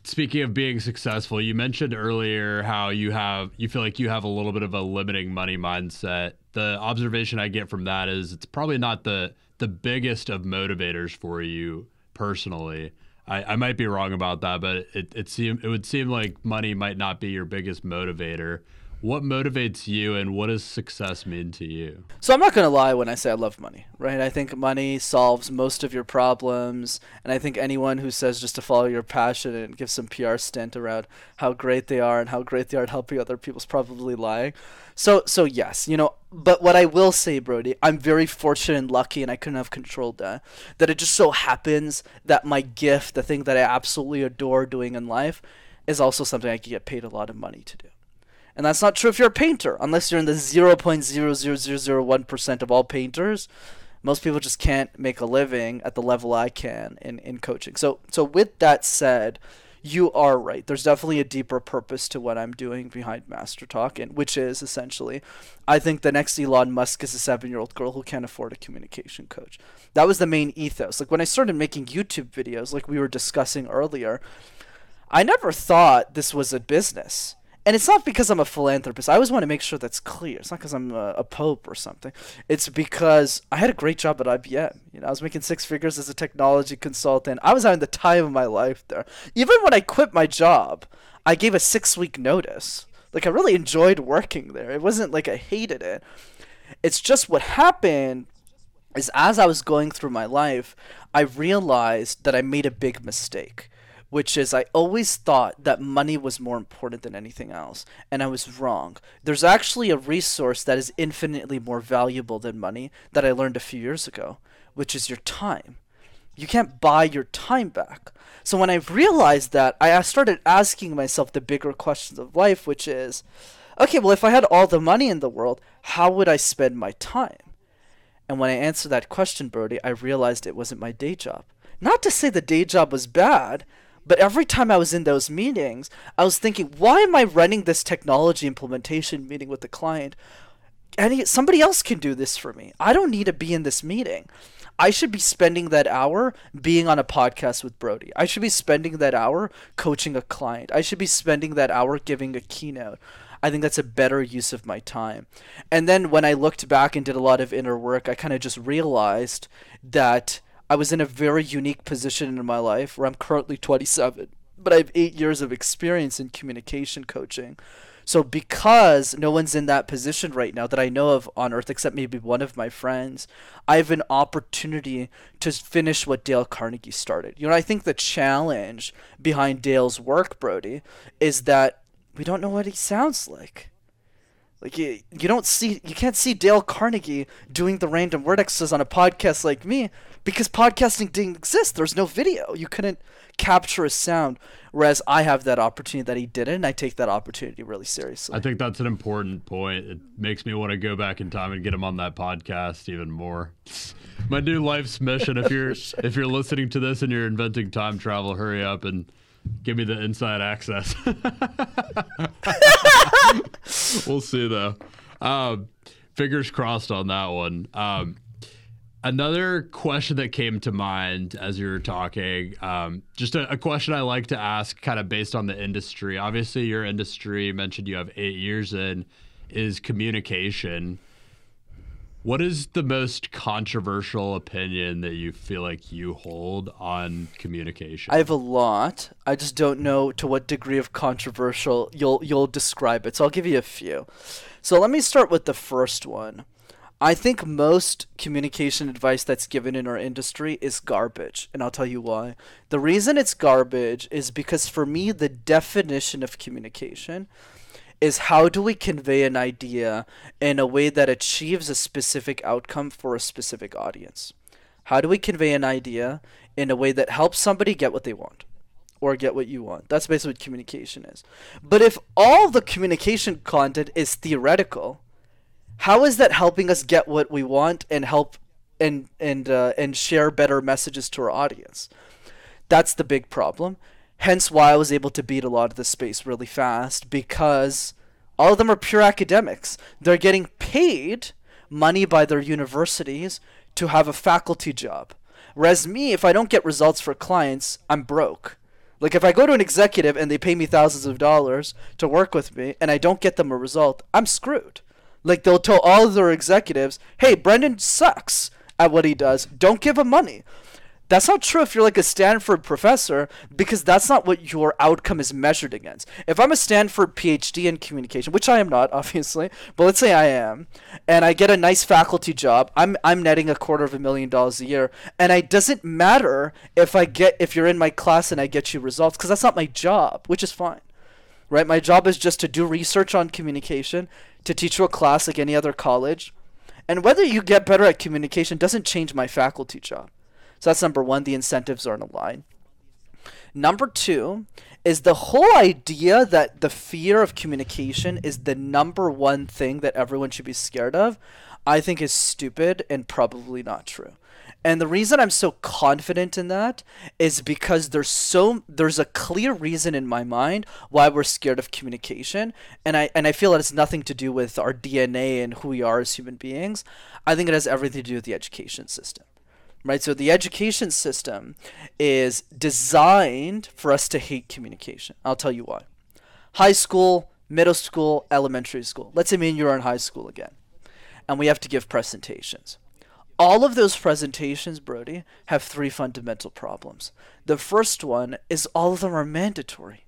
speaking of being successful, you mentioned earlier how you have you feel like you have a little bit of a limiting money mindset. The observation I get from that is it's probably not the the biggest of motivators for you personally. I, I might be wrong about that, but it, it seem it would seem like money might not be your biggest motivator. What motivates you and what does success mean to you? So I'm not going to lie when I say I love money, right? I think money solves most of your problems. And I think anyone who says just to follow your passion and give some PR stint around how great they are and how great they are at helping other people is probably lying. So, so yes, you know, but what I will say, Brody, I'm very fortunate and lucky, and I couldn't have controlled that. That it just so happens that my gift, the thing that I absolutely adore doing in life, is also something I can get paid a lot of money to do. And that's not true if you're a painter, unless you're in the 0.00001% of all painters. Most people just can't make a living at the level I can in, in coaching. So so with that said, you are right. There's definitely a deeper purpose to what I'm doing behind Master Talk, and which is essentially, I think the next Elon Musk is a seven-year-old girl who can't afford a communication coach. That was the main ethos. Like when I started making YouTube videos, like we were discussing earlier, I never thought this was a business and it's not because I'm a philanthropist. I always want to make sure that's clear. It's not because I'm a, a, pope or something. It's because I had a great job at IBM. You know, I was making six figures as a technology consultant. I was having the time of my life there. Even when I quit my job, I gave a six week notice. Like I really enjoyed working there. It wasn't like I hated it. It's just what happened is as I was going through my life, I realized that I made a big mistake which is I always thought that money was more important than anything else, and I was wrong. There's actually a resource that is infinitely more valuable than money that I learned a few years ago, which is your time. You can't buy your time back. So when I realized that, I started asking myself the bigger questions of life, which is, okay, well, if I had all the money in the world, how would I spend my time? And when I answered that question, Brody, I realized it wasn't my day job. Not to say the day job was bad, but every time I was in those meetings, I was thinking, why am I running this technology implementation meeting with the client? Any somebody else can do this for me. I don't need to be in this meeting. I should be spending that hour being on a podcast with Brody. I should be spending that hour coaching a client. I should be spending that hour giving a keynote. I think that's a better use of my time. And then when I looked back and did a lot of inner work, I kind of just realized that I was in a very unique position in my life where I'm currently 27, but I have eight years of experience in communication coaching. So because no one's in that position right now that I know of on earth except maybe one of my friends, I have an opportunity to finish what Dale Carnegie started. You know, I think the challenge behind Dale's work, Brody, is that we don't know what he sounds like. Like you, you don't see, you can't see Dale Carnegie doing the random word exercise on a podcast like me because podcasting didn't exist. There's no video. You couldn't capture a sound. Whereas I have that opportunity that he didn't, and I take that opportunity really seriously. I think that's an important point. It makes me want to go back in time and get him on that podcast even more. My new life's mission. If you're if you're listening to this and you're inventing time travel, hurry up and give me the inside access. we'll see though. Um, fingers crossed on that one. Um, another question that came to mind as you were talking, um, just a, a, question I like to ask, kind of based on the industry. Obviously, your industry mentioned you have eight years in is communication. What is the most controversial opinion that you feel like you hold on communication? I have a lot. I just don't know to what degree of controversial you'll you'll describe it. So I'll give you a few. So let me start with the first one. I think most communication advice that's given in our industry is garbage, and I'll tell you why. The reason it's garbage is because for me the definition of communication is how do we convey an idea in a way that achieves a specific outcome for a specific audience? How do we convey an idea in a way that helps somebody get what they want or get what you want? That's basically what communication is. But if all the communication content is theoretical, how is that helping us get what we want and help and and uh, and share better messages to our audience? That's the big problem hence why I was able to beat a lot of the space really fast because all of them are pure academics. They're getting paid money by their universities to have a faculty job. Whereas me, if I don't get results for clients, I'm broke. Like if I go to an executive and they pay me thousands of dollars to work with me and I don't get them a result, I'm screwed. Like they'll tell all of their executives, "Hey, Brenden sucks at what he does. Don't give him money." That's not true if you're like a Stanford professor because that's not what your outcome is measured against. If I'm a Stanford PhD in communication, which I am not obviously, but let's say I am, and I get a nice faculty job, I'm I'm netting a quarter of a million dollars a year, and it doesn't matter if I get if you're in my class and I get you results because that's not my job, which is fine. Right? My job is just to do research on communication, to teach you a class like any other college. And whether you get better at communication doesn't change my faculty job. So that's number one. The incentives aren't aligned. Number two is the whole idea that the fear of communication is the number one thing that everyone should be scared of, I think is stupid and probably not true. And the reason I'm so confident in that is because there's so there's a clear reason in my mind why we're scared of communication and I and I feel that it's nothing to do with our DNA and who we are as human beings. I think it has everything to do with the education system right? So the education system is designed for us to hate communication. I'll tell you why. High school, middle school, elementary school. Let's say me and you are in high school again, and we have to give presentations. All of those presentations, Brody, have three fundamental problems. The first one is all of them are mandatory.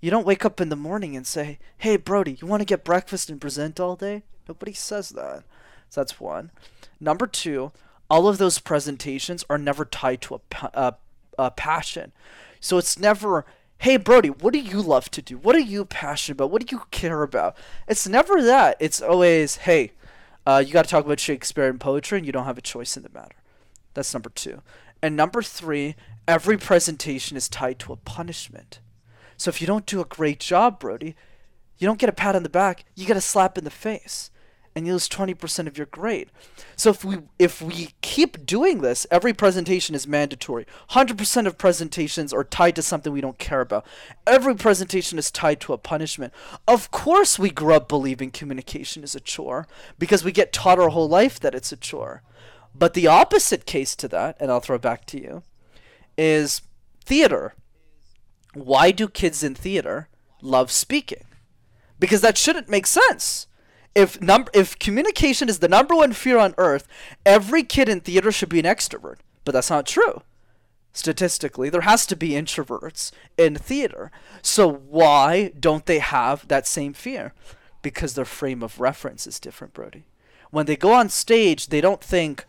You don't wake up in the morning and say, "Hey, Brody, you want to get breakfast and present all day?" Nobody says that. So that's one. Number two, all of those presentations are never tied to a, a, a passion. So it's never, hey, Brody, what do you love to do? What are you passionate about? What do you care about? It's never that. It's always, hey, uh, you got to talk about Shakespeare and poetry, and you don't have a choice in the matter. That's number two. And number three, every presentation is tied to a punishment. So if you don't do a great job, Brody, you don't get a pat on the back, you get a slap in the face and you lose 20% of your grade. So if we if we keep doing this, every presentation is mandatory. 100% of presentations are tied to something we don't care about. Every presentation is tied to a punishment. Of course we grew up believing communication is a chore because we get taught our whole life that it's a chore. But the opposite case to that, and I'll throw back to you, is theater. Why do kids in theater love speaking? Because that shouldn't make sense if number if communication is the number one fear on earth, every kid in theater should be an extrovert. But that's not true. Statistically, there has to be introverts in theater. So why don't they have that same fear? Because their frame of reference is different, Brody. When they go on stage, they don't think,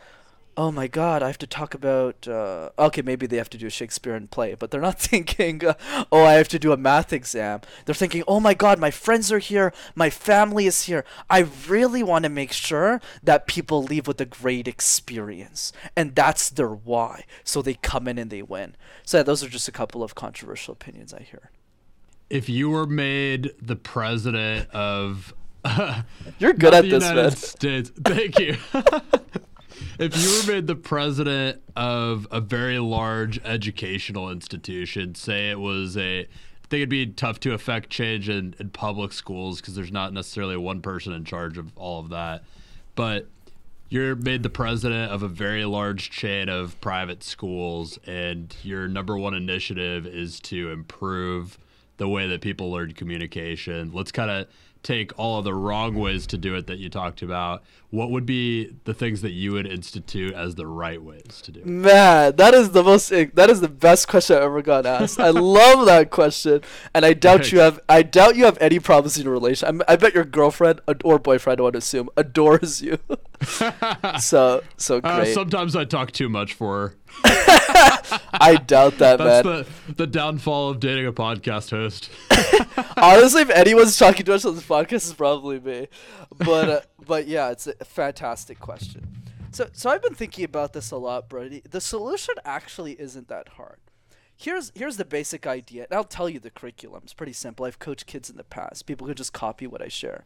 oh my god, I have to talk about. Uh, okay, maybe they have to do a Shakespearean play, but they're not thinking, uh, oh, I have to do a math exam. They're thinking, oh my god, my friends are here, my family is here. I really want to make sure that people leave with a great experience, and that's their why. So they come in and they win. So yeah, those are just a couple of controversial opinions I hear. If you were made the president of You're good at the this, United man. States, thank you. if you were made the president of a very large educational institution, say it was a, I think it'd be tough to affect change in, in public schools because there's not necessarily one person in charge of all of that. But you're made the president of a very large chain of private schools, and your number one initiative is to improve the way that people learn communication. Let's kind of take all of the wrong ways to do it that you talked about. What would be the things that you would institute as the right ways to do it? Man, that is the most that is the best question I ever got asked. I love that question, and I doubt Thanks. you have I doubt you have any problems in your relation. I'm, I bet your girlfriend or boyfriend, I want to assume, adores you. so so Uh, great. sometimes I talk too much for her. I doubt that, That's man. the, the downfall of dating a podcast host. Honestly, if anyone's talking to us on this podcast, it's probably me. But uh, but yeah, it's a fantastic question. So so I've been thinking about this a lot, Brody. The solution actually isn't that hard. Here's here's the basic idea, and I'll tell you the curriculum. It's pretty simple. I've coached kids in the past. People could just copy what I share.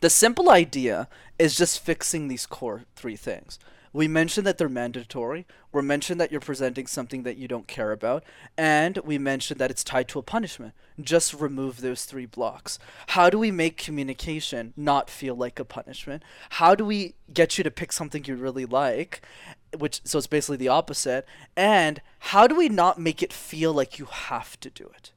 The simple idea is just fixing these core three things. We mentioned that they're mandatory. We mentioned that you're presenting something that you don't care about. And we mentioned that it's tied to a punishment. Just remove those three blocks. How do we make communication not feel like a punishment? How do we get you to pick something you really like? Which so it's basically the opposite. And how do we not make it feel like you have to do it?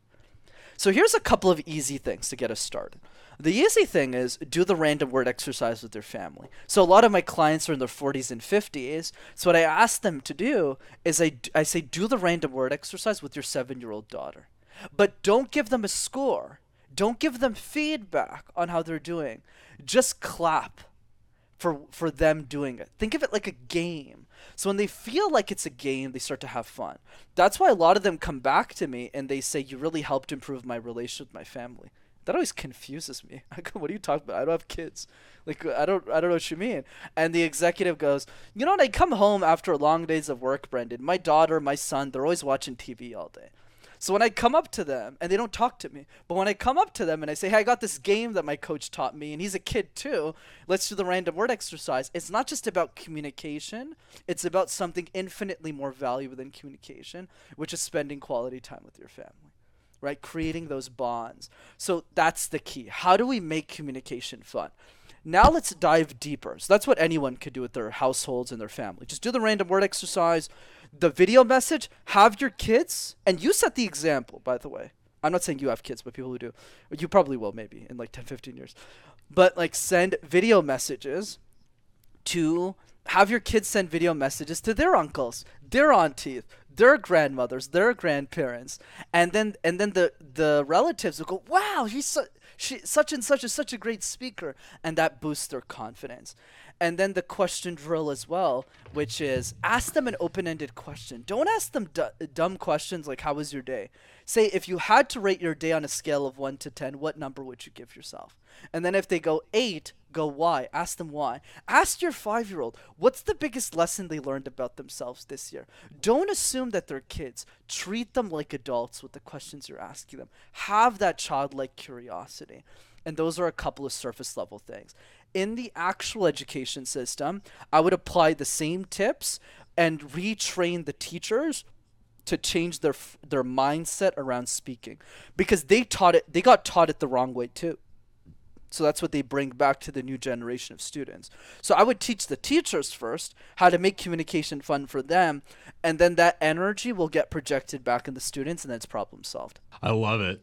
So here's a couple of easy things to get us started. The easy thing is do the random word exercise with your family. So a lot of my clients are in their 40s and 50s. So what I ask them to do is I, I say do the random word exercise with your 7-year-old daughter. But don't give them a score. Don't give them feedback on how they're doing. Just clap for for them doing it. Think of it like a game. So when they feel like it's a game, they start to have fun. That's why a lot of them come back to me and they say, "You really helped improve my relation with my family." That always confuses me. "What are you talking about? I don't have kids. Like I don't I don't know what you mean." And the executive goes, "You know what? I come home after long days of work, Brenden. My daughter, my son, they're always watching TV all day." So when I come up to them, and they don't talk to me, but when I come up to them and I say, "Hey, I got this game that my coach taught me, and he's a kid too. Let's do the random word exercise." It's not just about communication; it's about something infinitely more valuable than communication, which is spending quality time with your family, right? Creating those bonds. So that's the key. How do we make communication fun? Now let's dive deeper. So that's what anyone could do with their households and their family. Just do the random word exercise, the video message, have your kids, and you set the example, by the way. I'm not saying you have kids, but people who do. You probably will, maybe, in like 10, 15 years. But like send video messages to have your kids send video messages to their uncles, their aunties, their grandmothers, their grandparents, and then and then the the relatives will go, "Wow, he's so, she such and such is such a great speaker," and that boosts their confidence. And then the question drill as well, which is ask them an open-ended question. Don't ask them du- dumb questions like "How was your day?" Say if you had to rate your day on a scale of one to ten, what number would you give yourself? And then if they go eight, go why. Ask them why. Ask your five year old, what's the biggest lesson they learned about themselves this year? Don't assume that they're kids. Treat them like adults with the questions you're asking them. Have that childlike curiosity. And those are a couple of surface level things. In the actual education system, I would apply the same tips and retrain the teachers to change their their mindset around speaking because they taught it they got taught it the wrong way too so that's what they bring back to the new generation of students. So I would teach the teachers first how to make communication fun for them, and then that energy will get projected back in the students, and that's problem solved. I love it.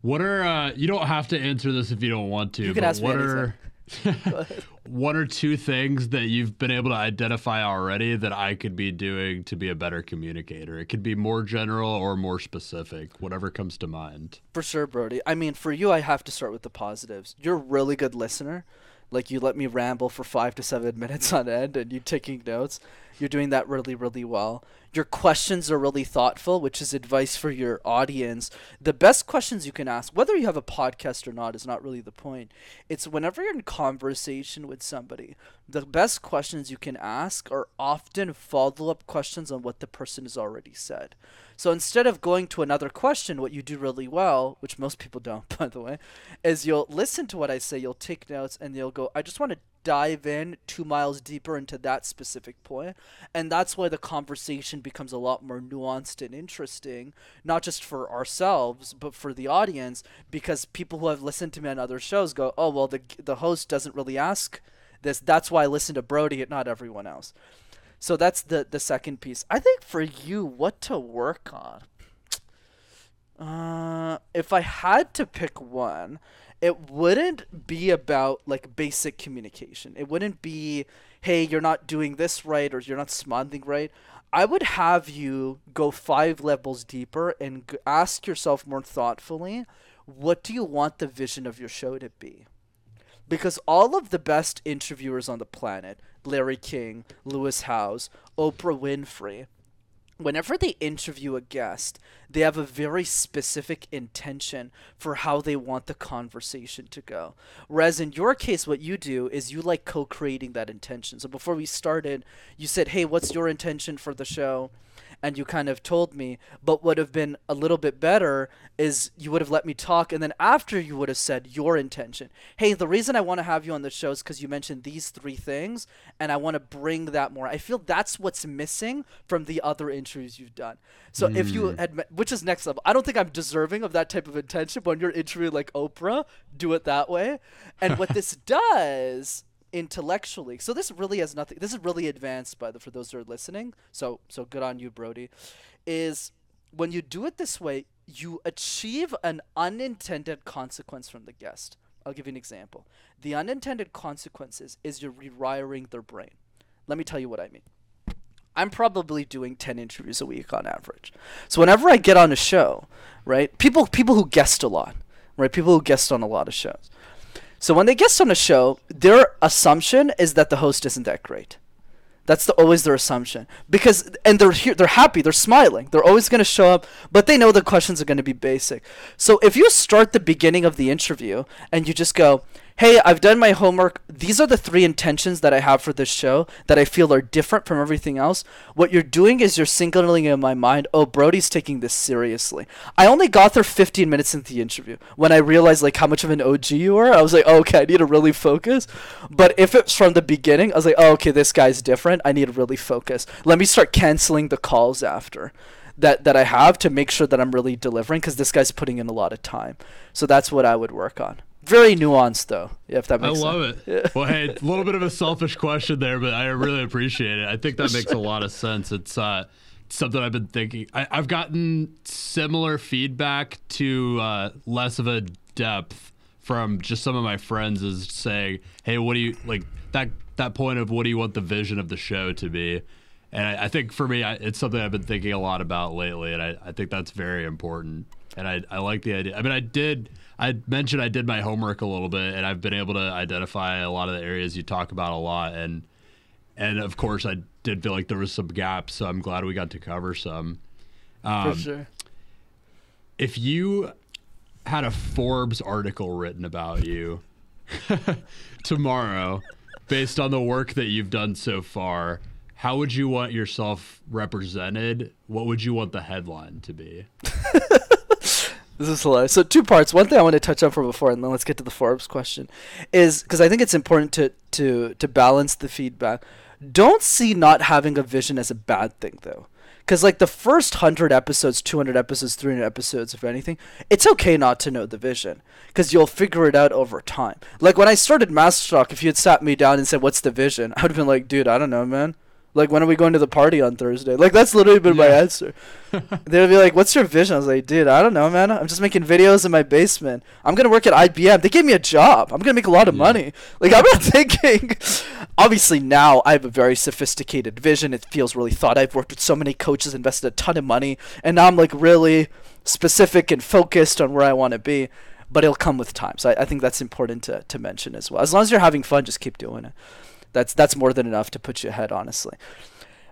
What are uh, you don't have to answer this if you don't want to. You can but ask me what anything. are one or two things that you've been able to identify already that I could be doing to be a better communicator? It could be more general or more specific, whatever comes to mind. For sure, Brody. I mean, for you, I have to start with the positives. You're a really good listener. like you let me ramble for five to seven minutes on end and you taking notes. You're doing that really, really well. Your questions are really thoughtful, which is advice for your audience. The best questions you can ask, whether you have a podcast or not, is not really the point. It's whenever you're in conversation with somebody, the best questions you can ask are often follow up questions on what the person has already said. So instead of going to another question, what you do really well, which most people don't, by the way, is you'll listen to what I say, you'll take notes, and you'll go, I just want to dive in two miles deeper into that specific point. And that's why the conversation becomes a lot more nuanced and interesting, not just for ourselves, but for the audience, because people who have listened to me on other shows go, oh, well, the, the host doesn't really ask this. That's why I listen to Brody and not everyone else. So that's the, the second piece. I think for you, what to work on? Uh, if I had to pick one, it wouldn't be about like basic communication. It wouldn't be, hey, you're not doing this right or you're not smoothing right. I would have you go five levels deeper and g- ask yourself more thoughtfully, what do you want the vision of your show to be? Because all of the best interviewers on the planet, Larry King, Lewis Howes, Oprah Winfrey, whenever they interview a guest, they have a very specific intention for how they want the conversation to go. Whereas in your case, what you do is you like co creating that intention. So before we started, you said, Hey, what's your intention for the show? And you kind of told me. But would have been a little bit better is you would have let me talk, and then after you would have said your intention. Hey, the reason I want to have you on the show is because you mentioned these three things, and I want to bring that more. I feel that's what's missing from the other interviews you've done. So mm. if you hmm. had, which is next level, I don't think I'm deserving of that type of intention. But when you're interviewing like Oprah, do it that way. And what this does intellectually. So this really has nothing. This is really advanced by the for those that are listening. So so good on you, Brody. Is when you do it this way, you achieve an unintended consequence from the guest. I'll give you an example. The unintended consequences is you're rewiring their brain. Let me tell you what I mean. I'm probably doing 10 interviews a week on average. So whenever I get on a show, right? People people who guest a lot, right? People who guest on a lot of shows so when they guest on a show, their assumption is that the host isn't that great. That's the, always their assumption because and they're here, they're happy, they're smiling, they're always going to show up, but they know the questions are going to be basic. So if you start the beginning of the interview and you just go, hey, I've done my homework. These are the three intentions that I have for this show that I feel are different from everything else. What you're doing is you're signaling in my mind, oh, Brody's taking this seriously. I only got there 15 minutes into the interview when I realized like how much of an OG you were. I was like, oh, okay, I need to really focus. But if it's from the beginning, I was like, oh, okay, this guy's different. I need to really focus. Let me start canceling the calls after that that I have to make sure that I'm really delivering because this guy's putting in a lot of time. So that's what I would work on very nuanced though if that makes sense i love sense. it. Yeah. well hey a little bit of a selfish question there but i really appreciate it. I think that makes a lot of sense. It's uh something i've been thinking I, have gotten similar feedback to uh, less of a depth from just some of my friends is saying hey what do you like that that point of what do you want the vision of the show to be? And i, I think for me I, it's something i've been thinking a lot about lately and i, I think that's very important. And I, I like the idea. I mean i did I mentioned I did my homework a little bit, and I've been able to identify a lot of the areas you talk about a lot, and and of course I did feel like there was some gaps, so I'm glad we got to cover some. Um, For sure. If you had a Forbes article written about you tomorrow, based on the work that you've done so far, how would you want yourself represented? What would you want the headline to be? This is hilarious. So two parts. One thing I want to touch on for before, and then let's get to the Forbes question, is because I think it's important to to to balance the feedback. Don't see not having a vision as a bad thing, though. Because like the first hundred episodes, two hundred episodes, three hundred episodes, if anything, it's okay not to know the vision because you'll figure it out over time. Like when I started Master Talk, if you had sat me down and said, "What's the vision?" I would have been like, "Dude, I don't know, man." Like, when are we going to the party on Thursday? Like, that's literally been yeah. my answer. they would be like, "What's your vision?" I was like, "Dude, I don't know, man. I'm just making videos in my basement. I'm gonna work at IBM. They gave me a job. I'm gonna make a lot of yeah. money. Like, I'm not thinking. Obviously, now I have a very sophisticated vision. It feels really thought. I've worked with so many coaches, invested a ton of money, and now I'm like really specific and focused on where I want to be. but it'll come with time. So I, I think that's important to, to mention as well. As long as you're having fun, just keep doing it. That's that's more than enough to put you ahead, honestly.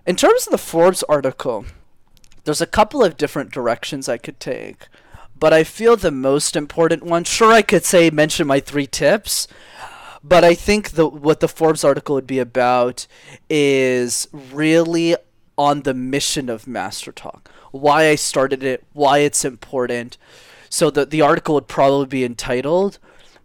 In terms of the Forbes article, there's a couple of different directions I could take, but I feel the most important one. Sure, I could say mention my three tips, but I think the what the Forbes article would be about is really on the mission of Master Talk, why I started it, why it's important. So the the article would probably be entitled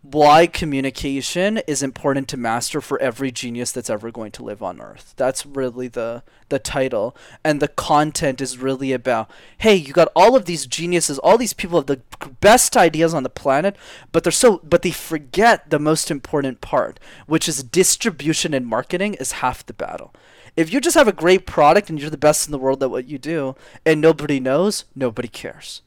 why communication is important to master for every genius that's ever going to live on earth. That's really the the title. And the content is really about hey you got all of these geniuses all these people have the best ideas on the planet but they're so but they forget the most important part which is distribution and marketing is half the battle. If you just have a great product and you're the best in the world at what you do and nobody knows nobody cares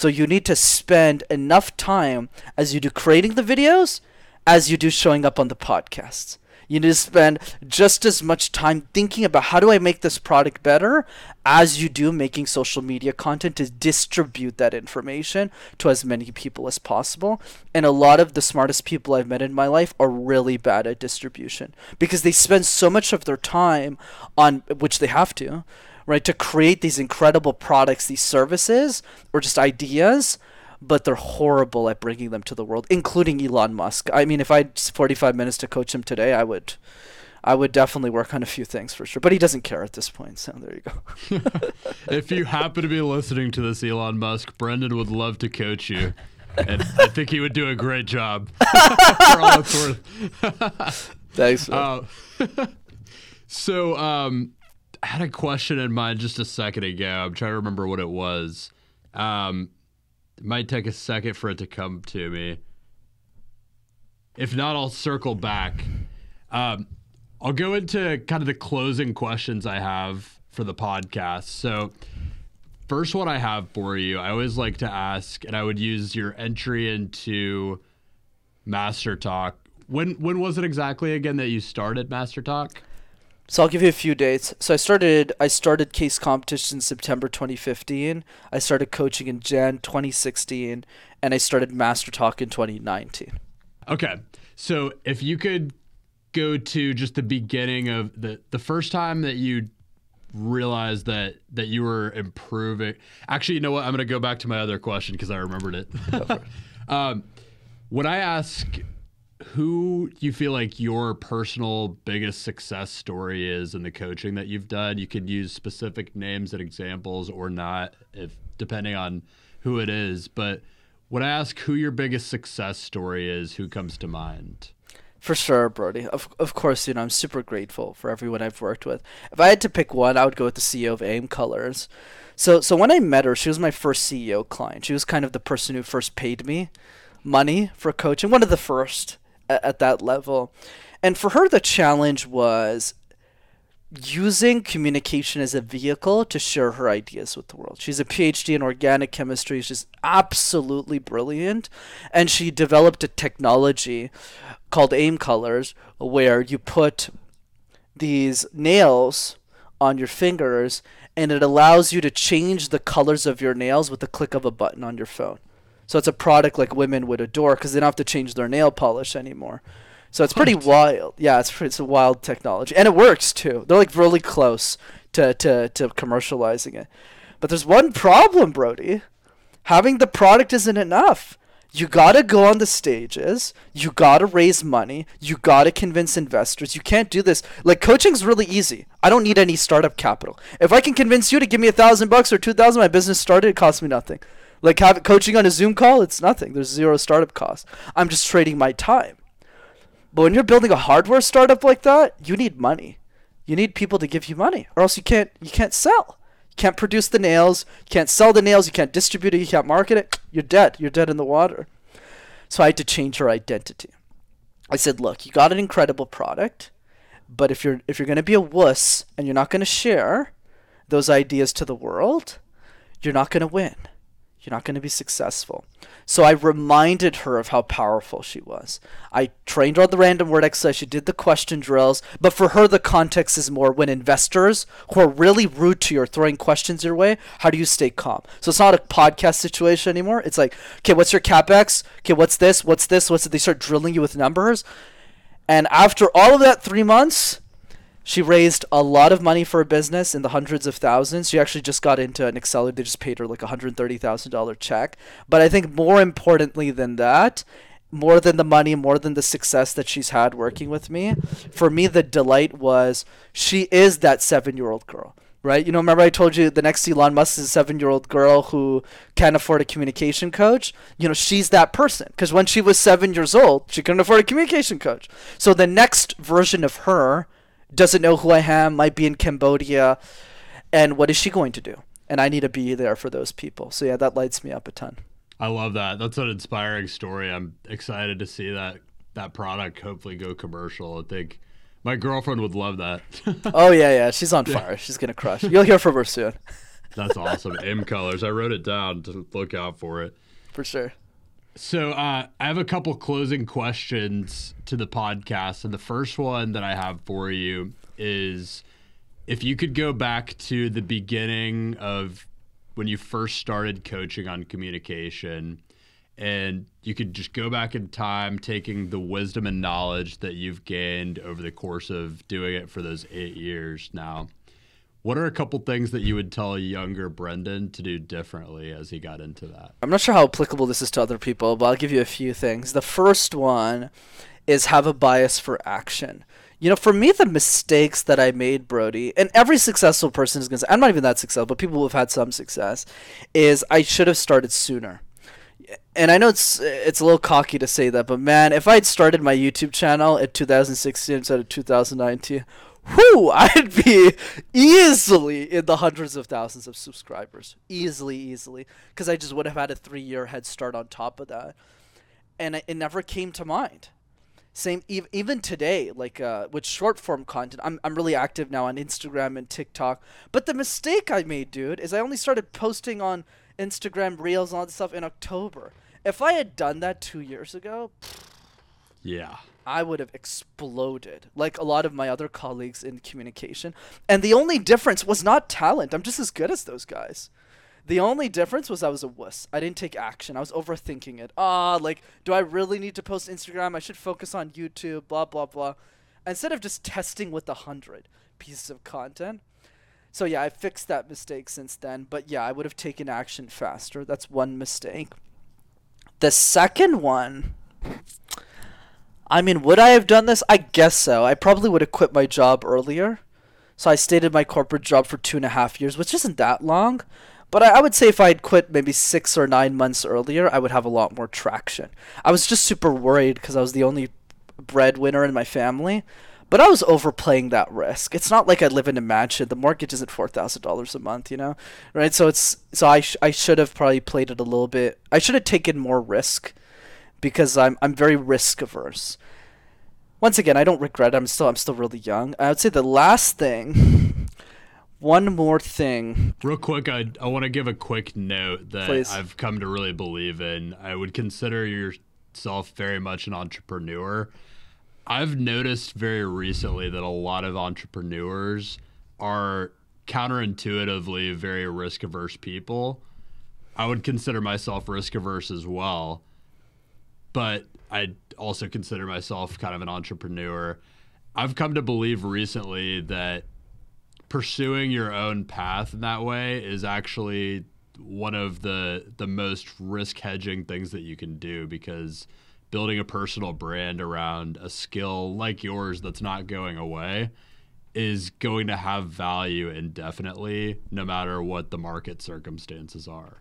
so you need to spend enough time as you do creating the videos as you do showing up on the podcasts. You need to spend just as much time thinking about how do I make this product better as you do making social media content to distribute that information to as many people as possible. And a lot of the smartest people I've met in my life are really bad at distribution because they spend so much of their time on which they have to right? To create these incredible products, these services, or just ideas, but they're horrible at bringing them to the world, including Elon Musk. I mean, if I had 45 minutes to coach him today, I would. I would definitely work on a few things for sure, but he doesn't care at this point. So there you go. if you happen to be listening to this, Elon Musk, Brenden would love to coach you, and I think he would do a great job. for all it's worth. Thanks. Uh, so, um, I had a question in mind just a second ago. I'm trying to remember what it was. Um, it might take a second for it to come to me. If not, I'll circle back. Um, I'll go into kind of the closing questions I have for the podcast. So, first one I have for you, I always like to ask, and I would use your entry into Master Talk. When when was it exactly again that you started Master Talk? So I'll give you a few dates. So I started I started case competition in September 2015. I started coaching in Jan 2016 and I started Master Talk in 2019. Okay. So if you could go to just the beginning of the the first time that you realized that that you were improving. Actually, you know what? I'm going to go back to my other question because I remembered it. um, when I ask who you feel like your personal biggest success story is in the coaching that you've done. You can use specific names and examples or not, if depending on who it is. But when I ask who your biggest success story is, who comes to mind? For sure, Brody. Of of course, you know I'm super grateful for everyone I've worked with. If I had to pick one, I would go with the CEO of AIM Colors. So so when I met her, she was my first CEO client. She was kind of the person who first paid me money for coaching, one of the first at, at that level. And for her, the challenge was using communication as a vehicle to share her ideas with the world. She's a PhD in organic chemistry. She's absolutely brilliant. And she developed a technology called AIM Colors where you put these nails on your fingers and it allows you to change the colors of your nails with the click of a button on your phone. So it's a product like women would adore because they don't have to change their nail polish anymore. So it's pretty wild. Yeah, it's it's a wild technology, and it works too. They're like really close to to to commercializing it. But there's one problem, Brody. Having the product isn't enough. You gotta go on the stages. You gotta raise money. You gotta convince investors. You can't do this. Like coaching's really easy. I don't need any startup capital. If I can convince you to give me a thousand bucks or two thousand, my business started. It costs me nothing. Like have coaching on a Zoom call, it's nothing. There's zero startup cost. I'm just trading my time. But when you're building a hardware startup like that, you need money. You need people to give you money, or else you can't you can't sell. You can't produce the nails. You can't sell the nails. You can't distribute it. You can't market it. You're dead. You're dead in the water. So I had to change her identity. I said, look, you got an incredible product, but if you're if you're gonna be a wuss and you're not gonna share those ideas to the world, you're not gonna win You're not going to be successful. So I reminded her of how powerful she was. I trained her on the random word exercise. She did the question drills. But for her, the context is more when investors who are really rude to you are throwing questions your way, how do you stay calm? So it's not a podcast situation anymore. It's like, okay, what's your capex? Okay, what's this? What's this? What's it? They start drilling you with numbers. And after all of that three months, she raised a lot of money for a business in the hundreds of thousands. She actually just got into an Accelerate. They just paid her like a hundred thirty thousand dollar check. But I think more importantly than that, more than the money, more than the success that she's had working with me, for me the delight was she is that seven year old girl. Right? You know, remember I told you the next Elon Musk is a seven year old girl who can't afford a communication coach? You know, she's that person. Because when she was seven years old, she couldn't afford a communication coach. So the next version of her doesn't know who I am, might be in Cambodia, and what is she going to do? And I need to be there for those people. So yeah, that lights me up a ton. I love that. That's an inspiring story. I'm excited to see that that product hopefully go commercial. I think my girlfriend would love that. oh yeah, yeah, she's on fire. She's gonna crush. You'll hear from her soon. That's awesome. M colors. I wrote it down to look out for it. For sure. So uh, I have a couple closing questions to the podcast, and the first one that I have for you is if you could go back to the beginning of when you first started coaching on communication, and you could just go back in time, taking the wisdom and knowledge that you've gained over the course of doing it for those eight years now what are a couple things that you would tell younger Brenden to do differently as he got into that? I'm not sure how applicable this is to other people, but I'll give you a few things. The first one is have a bias for action. You know, for me, the mistakes that I made, Brody, and every successful person is going to say, I'm not even that successful, but people who have had some success, is I should have started sooner. And I know it's it's a little cocky to say that, but man, if I'd started my YouTube channel at 2016 instead of 2019, whoo, I'd be easily in the hundreds of thousands of subscribers. Easily, easily. Because I just would have had a three year head start on top of that. And it never came to mind. Same, even today, like uh, with short form content, I'm, I'm really active now on Instagram and TikTok. But the mistake I made, dude, is I only started posting on Instagram Reels and all this stuff in October. If I had done that two years ago, yeah, I would have exploded, like a lot of my other colleagues in communication. And the only difference was not talent. I'm just as good as those guys. The only difference was I was a wuss. I didn't take action. I was overthinking it. Ah, like, do I really need to post Instagram? I should focus on YouTube, blah, blah, blah. Instead of just testing with a hundred pieces of content. So, yeah, I fixed that mistake since then. But yeah, I would have taken action faster. That's one mistake. The second one I mean, would I have done this? I guess so. I probably would have quit my job earlier. So I stayed in my corporate job for two and a half years, which isn't that long. But I, I would say if I had quit maybe six or nine months earlier, I would have a lot more traction. I was just super worried because I was the only breadwinner in my family. But I was overplaying that risk. It's not like I live in a mansion. The mortgage isn't four thousand dollars a month, you know, right? So it's so I sh- I should have probably played it a little bit. I should have taken more risk because I'm I'm very risk averse. Once again, I don't regret. It. I'm still I'm still really young. I would say the last thing, one more thing. Real quick, I I want to give a quick note that Please. I've come to really believe in. I would consider yourself very much an entrepreneur. I've noticed very recently that a lot of entrepreneurs are counterintuitively very risk averse people. I would consider myself risk averse as well but I also consider myself kind of an entrepreneur. I've come to believe recently that pursuing your own path in that way is actually one of the the most risk hedging things that you can do because building a personal brand around a skill like yours that's not going away is going to have value indefinitely no matter what the market circumstances are.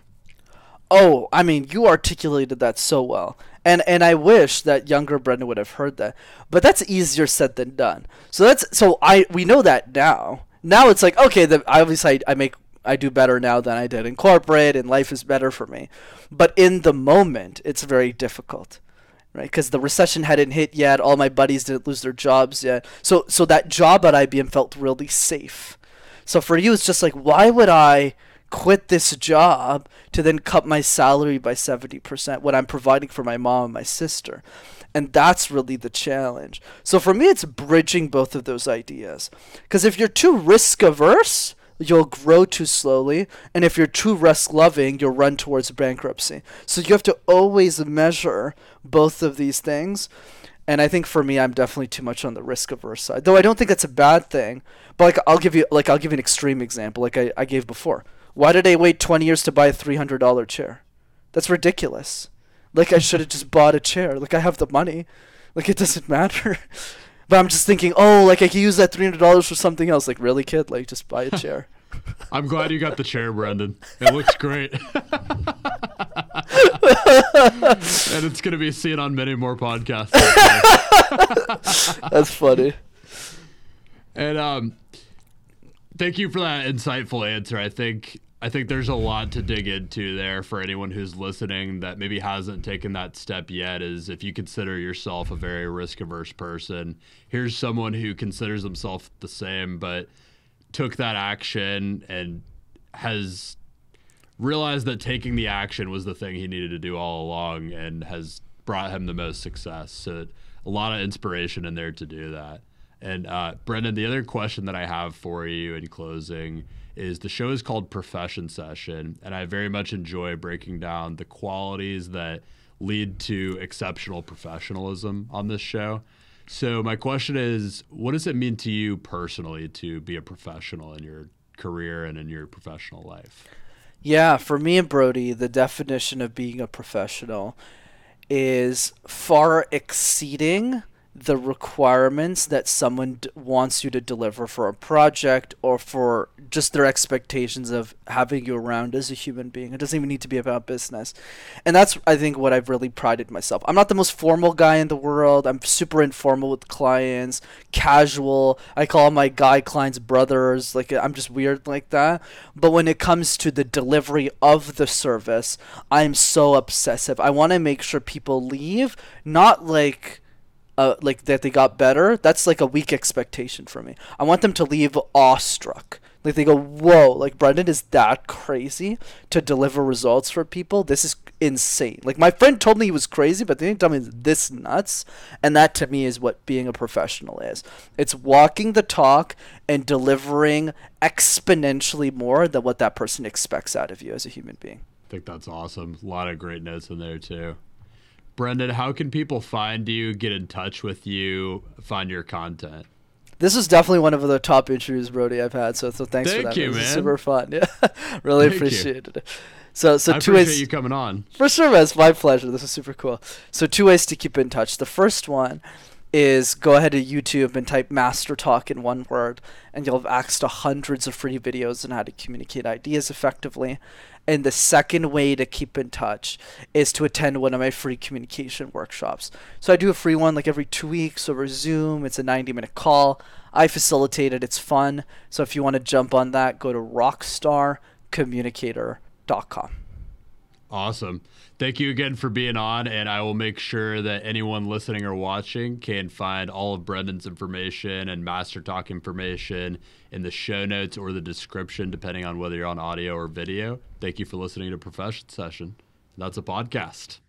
Oh, I mean, you articulated that so well, and and I wish that younger Brenden would have heard that. But that's easier said than done. So that's so I we know that now. Now it's like okay, the obviously I, I make I do better now than I did in corporate, and life is better for me. But in the moment, it's very difficult, right? Because the recession hadn't hit yet. All my buddies didn't lose their jobs yet. So so that job at IBM felt really safe. So for you, it's just like, why would I? Quit this job to then cut my salary by 70% when I'm providing for my mom and my sister. And that's really the challenge. So for me, it's bridging both of those ideas. Because if you're too risk averse, you'll grow too slowly. And if you're too risk loving, you'll run towards bankruptcy. So you have to always measure both of these things. And I think for me, I'm definitely too much on the risk averse side. Though I don't think that's a bad thing. But like I'll give you like I'll give you an extreme example, like I, I gave before. Why did I wait 20 years to buy a $300 chair? That's ridiculous. Like I should have just bought a chair. Like I have the money. Like it doesn't matter. but I'm just thinking, oh, like I could use that $300 for something else. Like really, kid? Like just buy a chair. I'm glad you got the chair, Brenden. It looks great. and it's going to be seen on many more podcasts. That's funny. And um, thank you for that insightful answer. I think I think there's a lot to dig into there for anyone who's listening that maybe hasn't taken that step yet. Is if you consider yourself a very risk averse person, here's someone who considers himself the same, but took that action and has realized that taking the action was the thing he needed to do all along and has brought him the most success. So a lot of inspiration in there to do that. And uh, Brenden, the other question that I have for you in closing is the show is called Profession Session, and I very much enjoy breaking down the qualities that lead to exceptional professionalism on this show. So my question is, what does it mean to you personally to be a professional in your career and in your professional life? Yeah, for me and Brody, the definition of being a professional is far exceeding the requirements that someone d- wants you to deliver for a project or for just their expectations of having you around as a human being. It doesn't even need to be about business. And that's, I think, what I've really prided myself. I'm not the most formal guy in the world. I'm super informal with clients, casual. I call my guy clients brothers. Like, I'm just weird like that. But when it comes to the delivery of the service, I'm so obsessive. I want to make sure people leave, not like uh, like that they got better, that's like a weak expectation for me. I want them to leave awestruck. Like they go, whoa, like Brenden is that crazy to deliver results for people. This is insane. Like my friend told me he was crazy, but they didn't tell me this nuts. And that to me is what being a professional is. It's walking the talk and delivering exponentially more than what that person expects out of you as a human being. I think that's awesome. A lot of great notes in there too. Brenden, how can people find you, get in touch with you, find your content? This is definitely one of the top interviews, Brody, I've had. So, so thanks Thank for that. You, man. super fun. Yeah, really Thank appreciated it. So, so I two ways. you coming on. For sure, man. It's my pleasure. This is super cool. So, two ways to keep in touch. The first one is go ahead to YouTube and type Master Talk in one word, and you'll have access to hundreds of free videos on how to communicate ideas effectively. And the second way to keep in touch is to attend one of my free communication workshops. So I do a free one like every two weeks over Zoom. It's a 90 minute call. I facilitate it, it's fun. So if you want to jump on that, go to rockstarcommunicator.com. Awesome. Thank you again for being on, and I will make sure that anyone listening or watching can find all of Brenden's information and Master Talk information in the show notes or the description, depending on whether you're on audio or video. Thank you for listening to Profession Session. That's a podcast.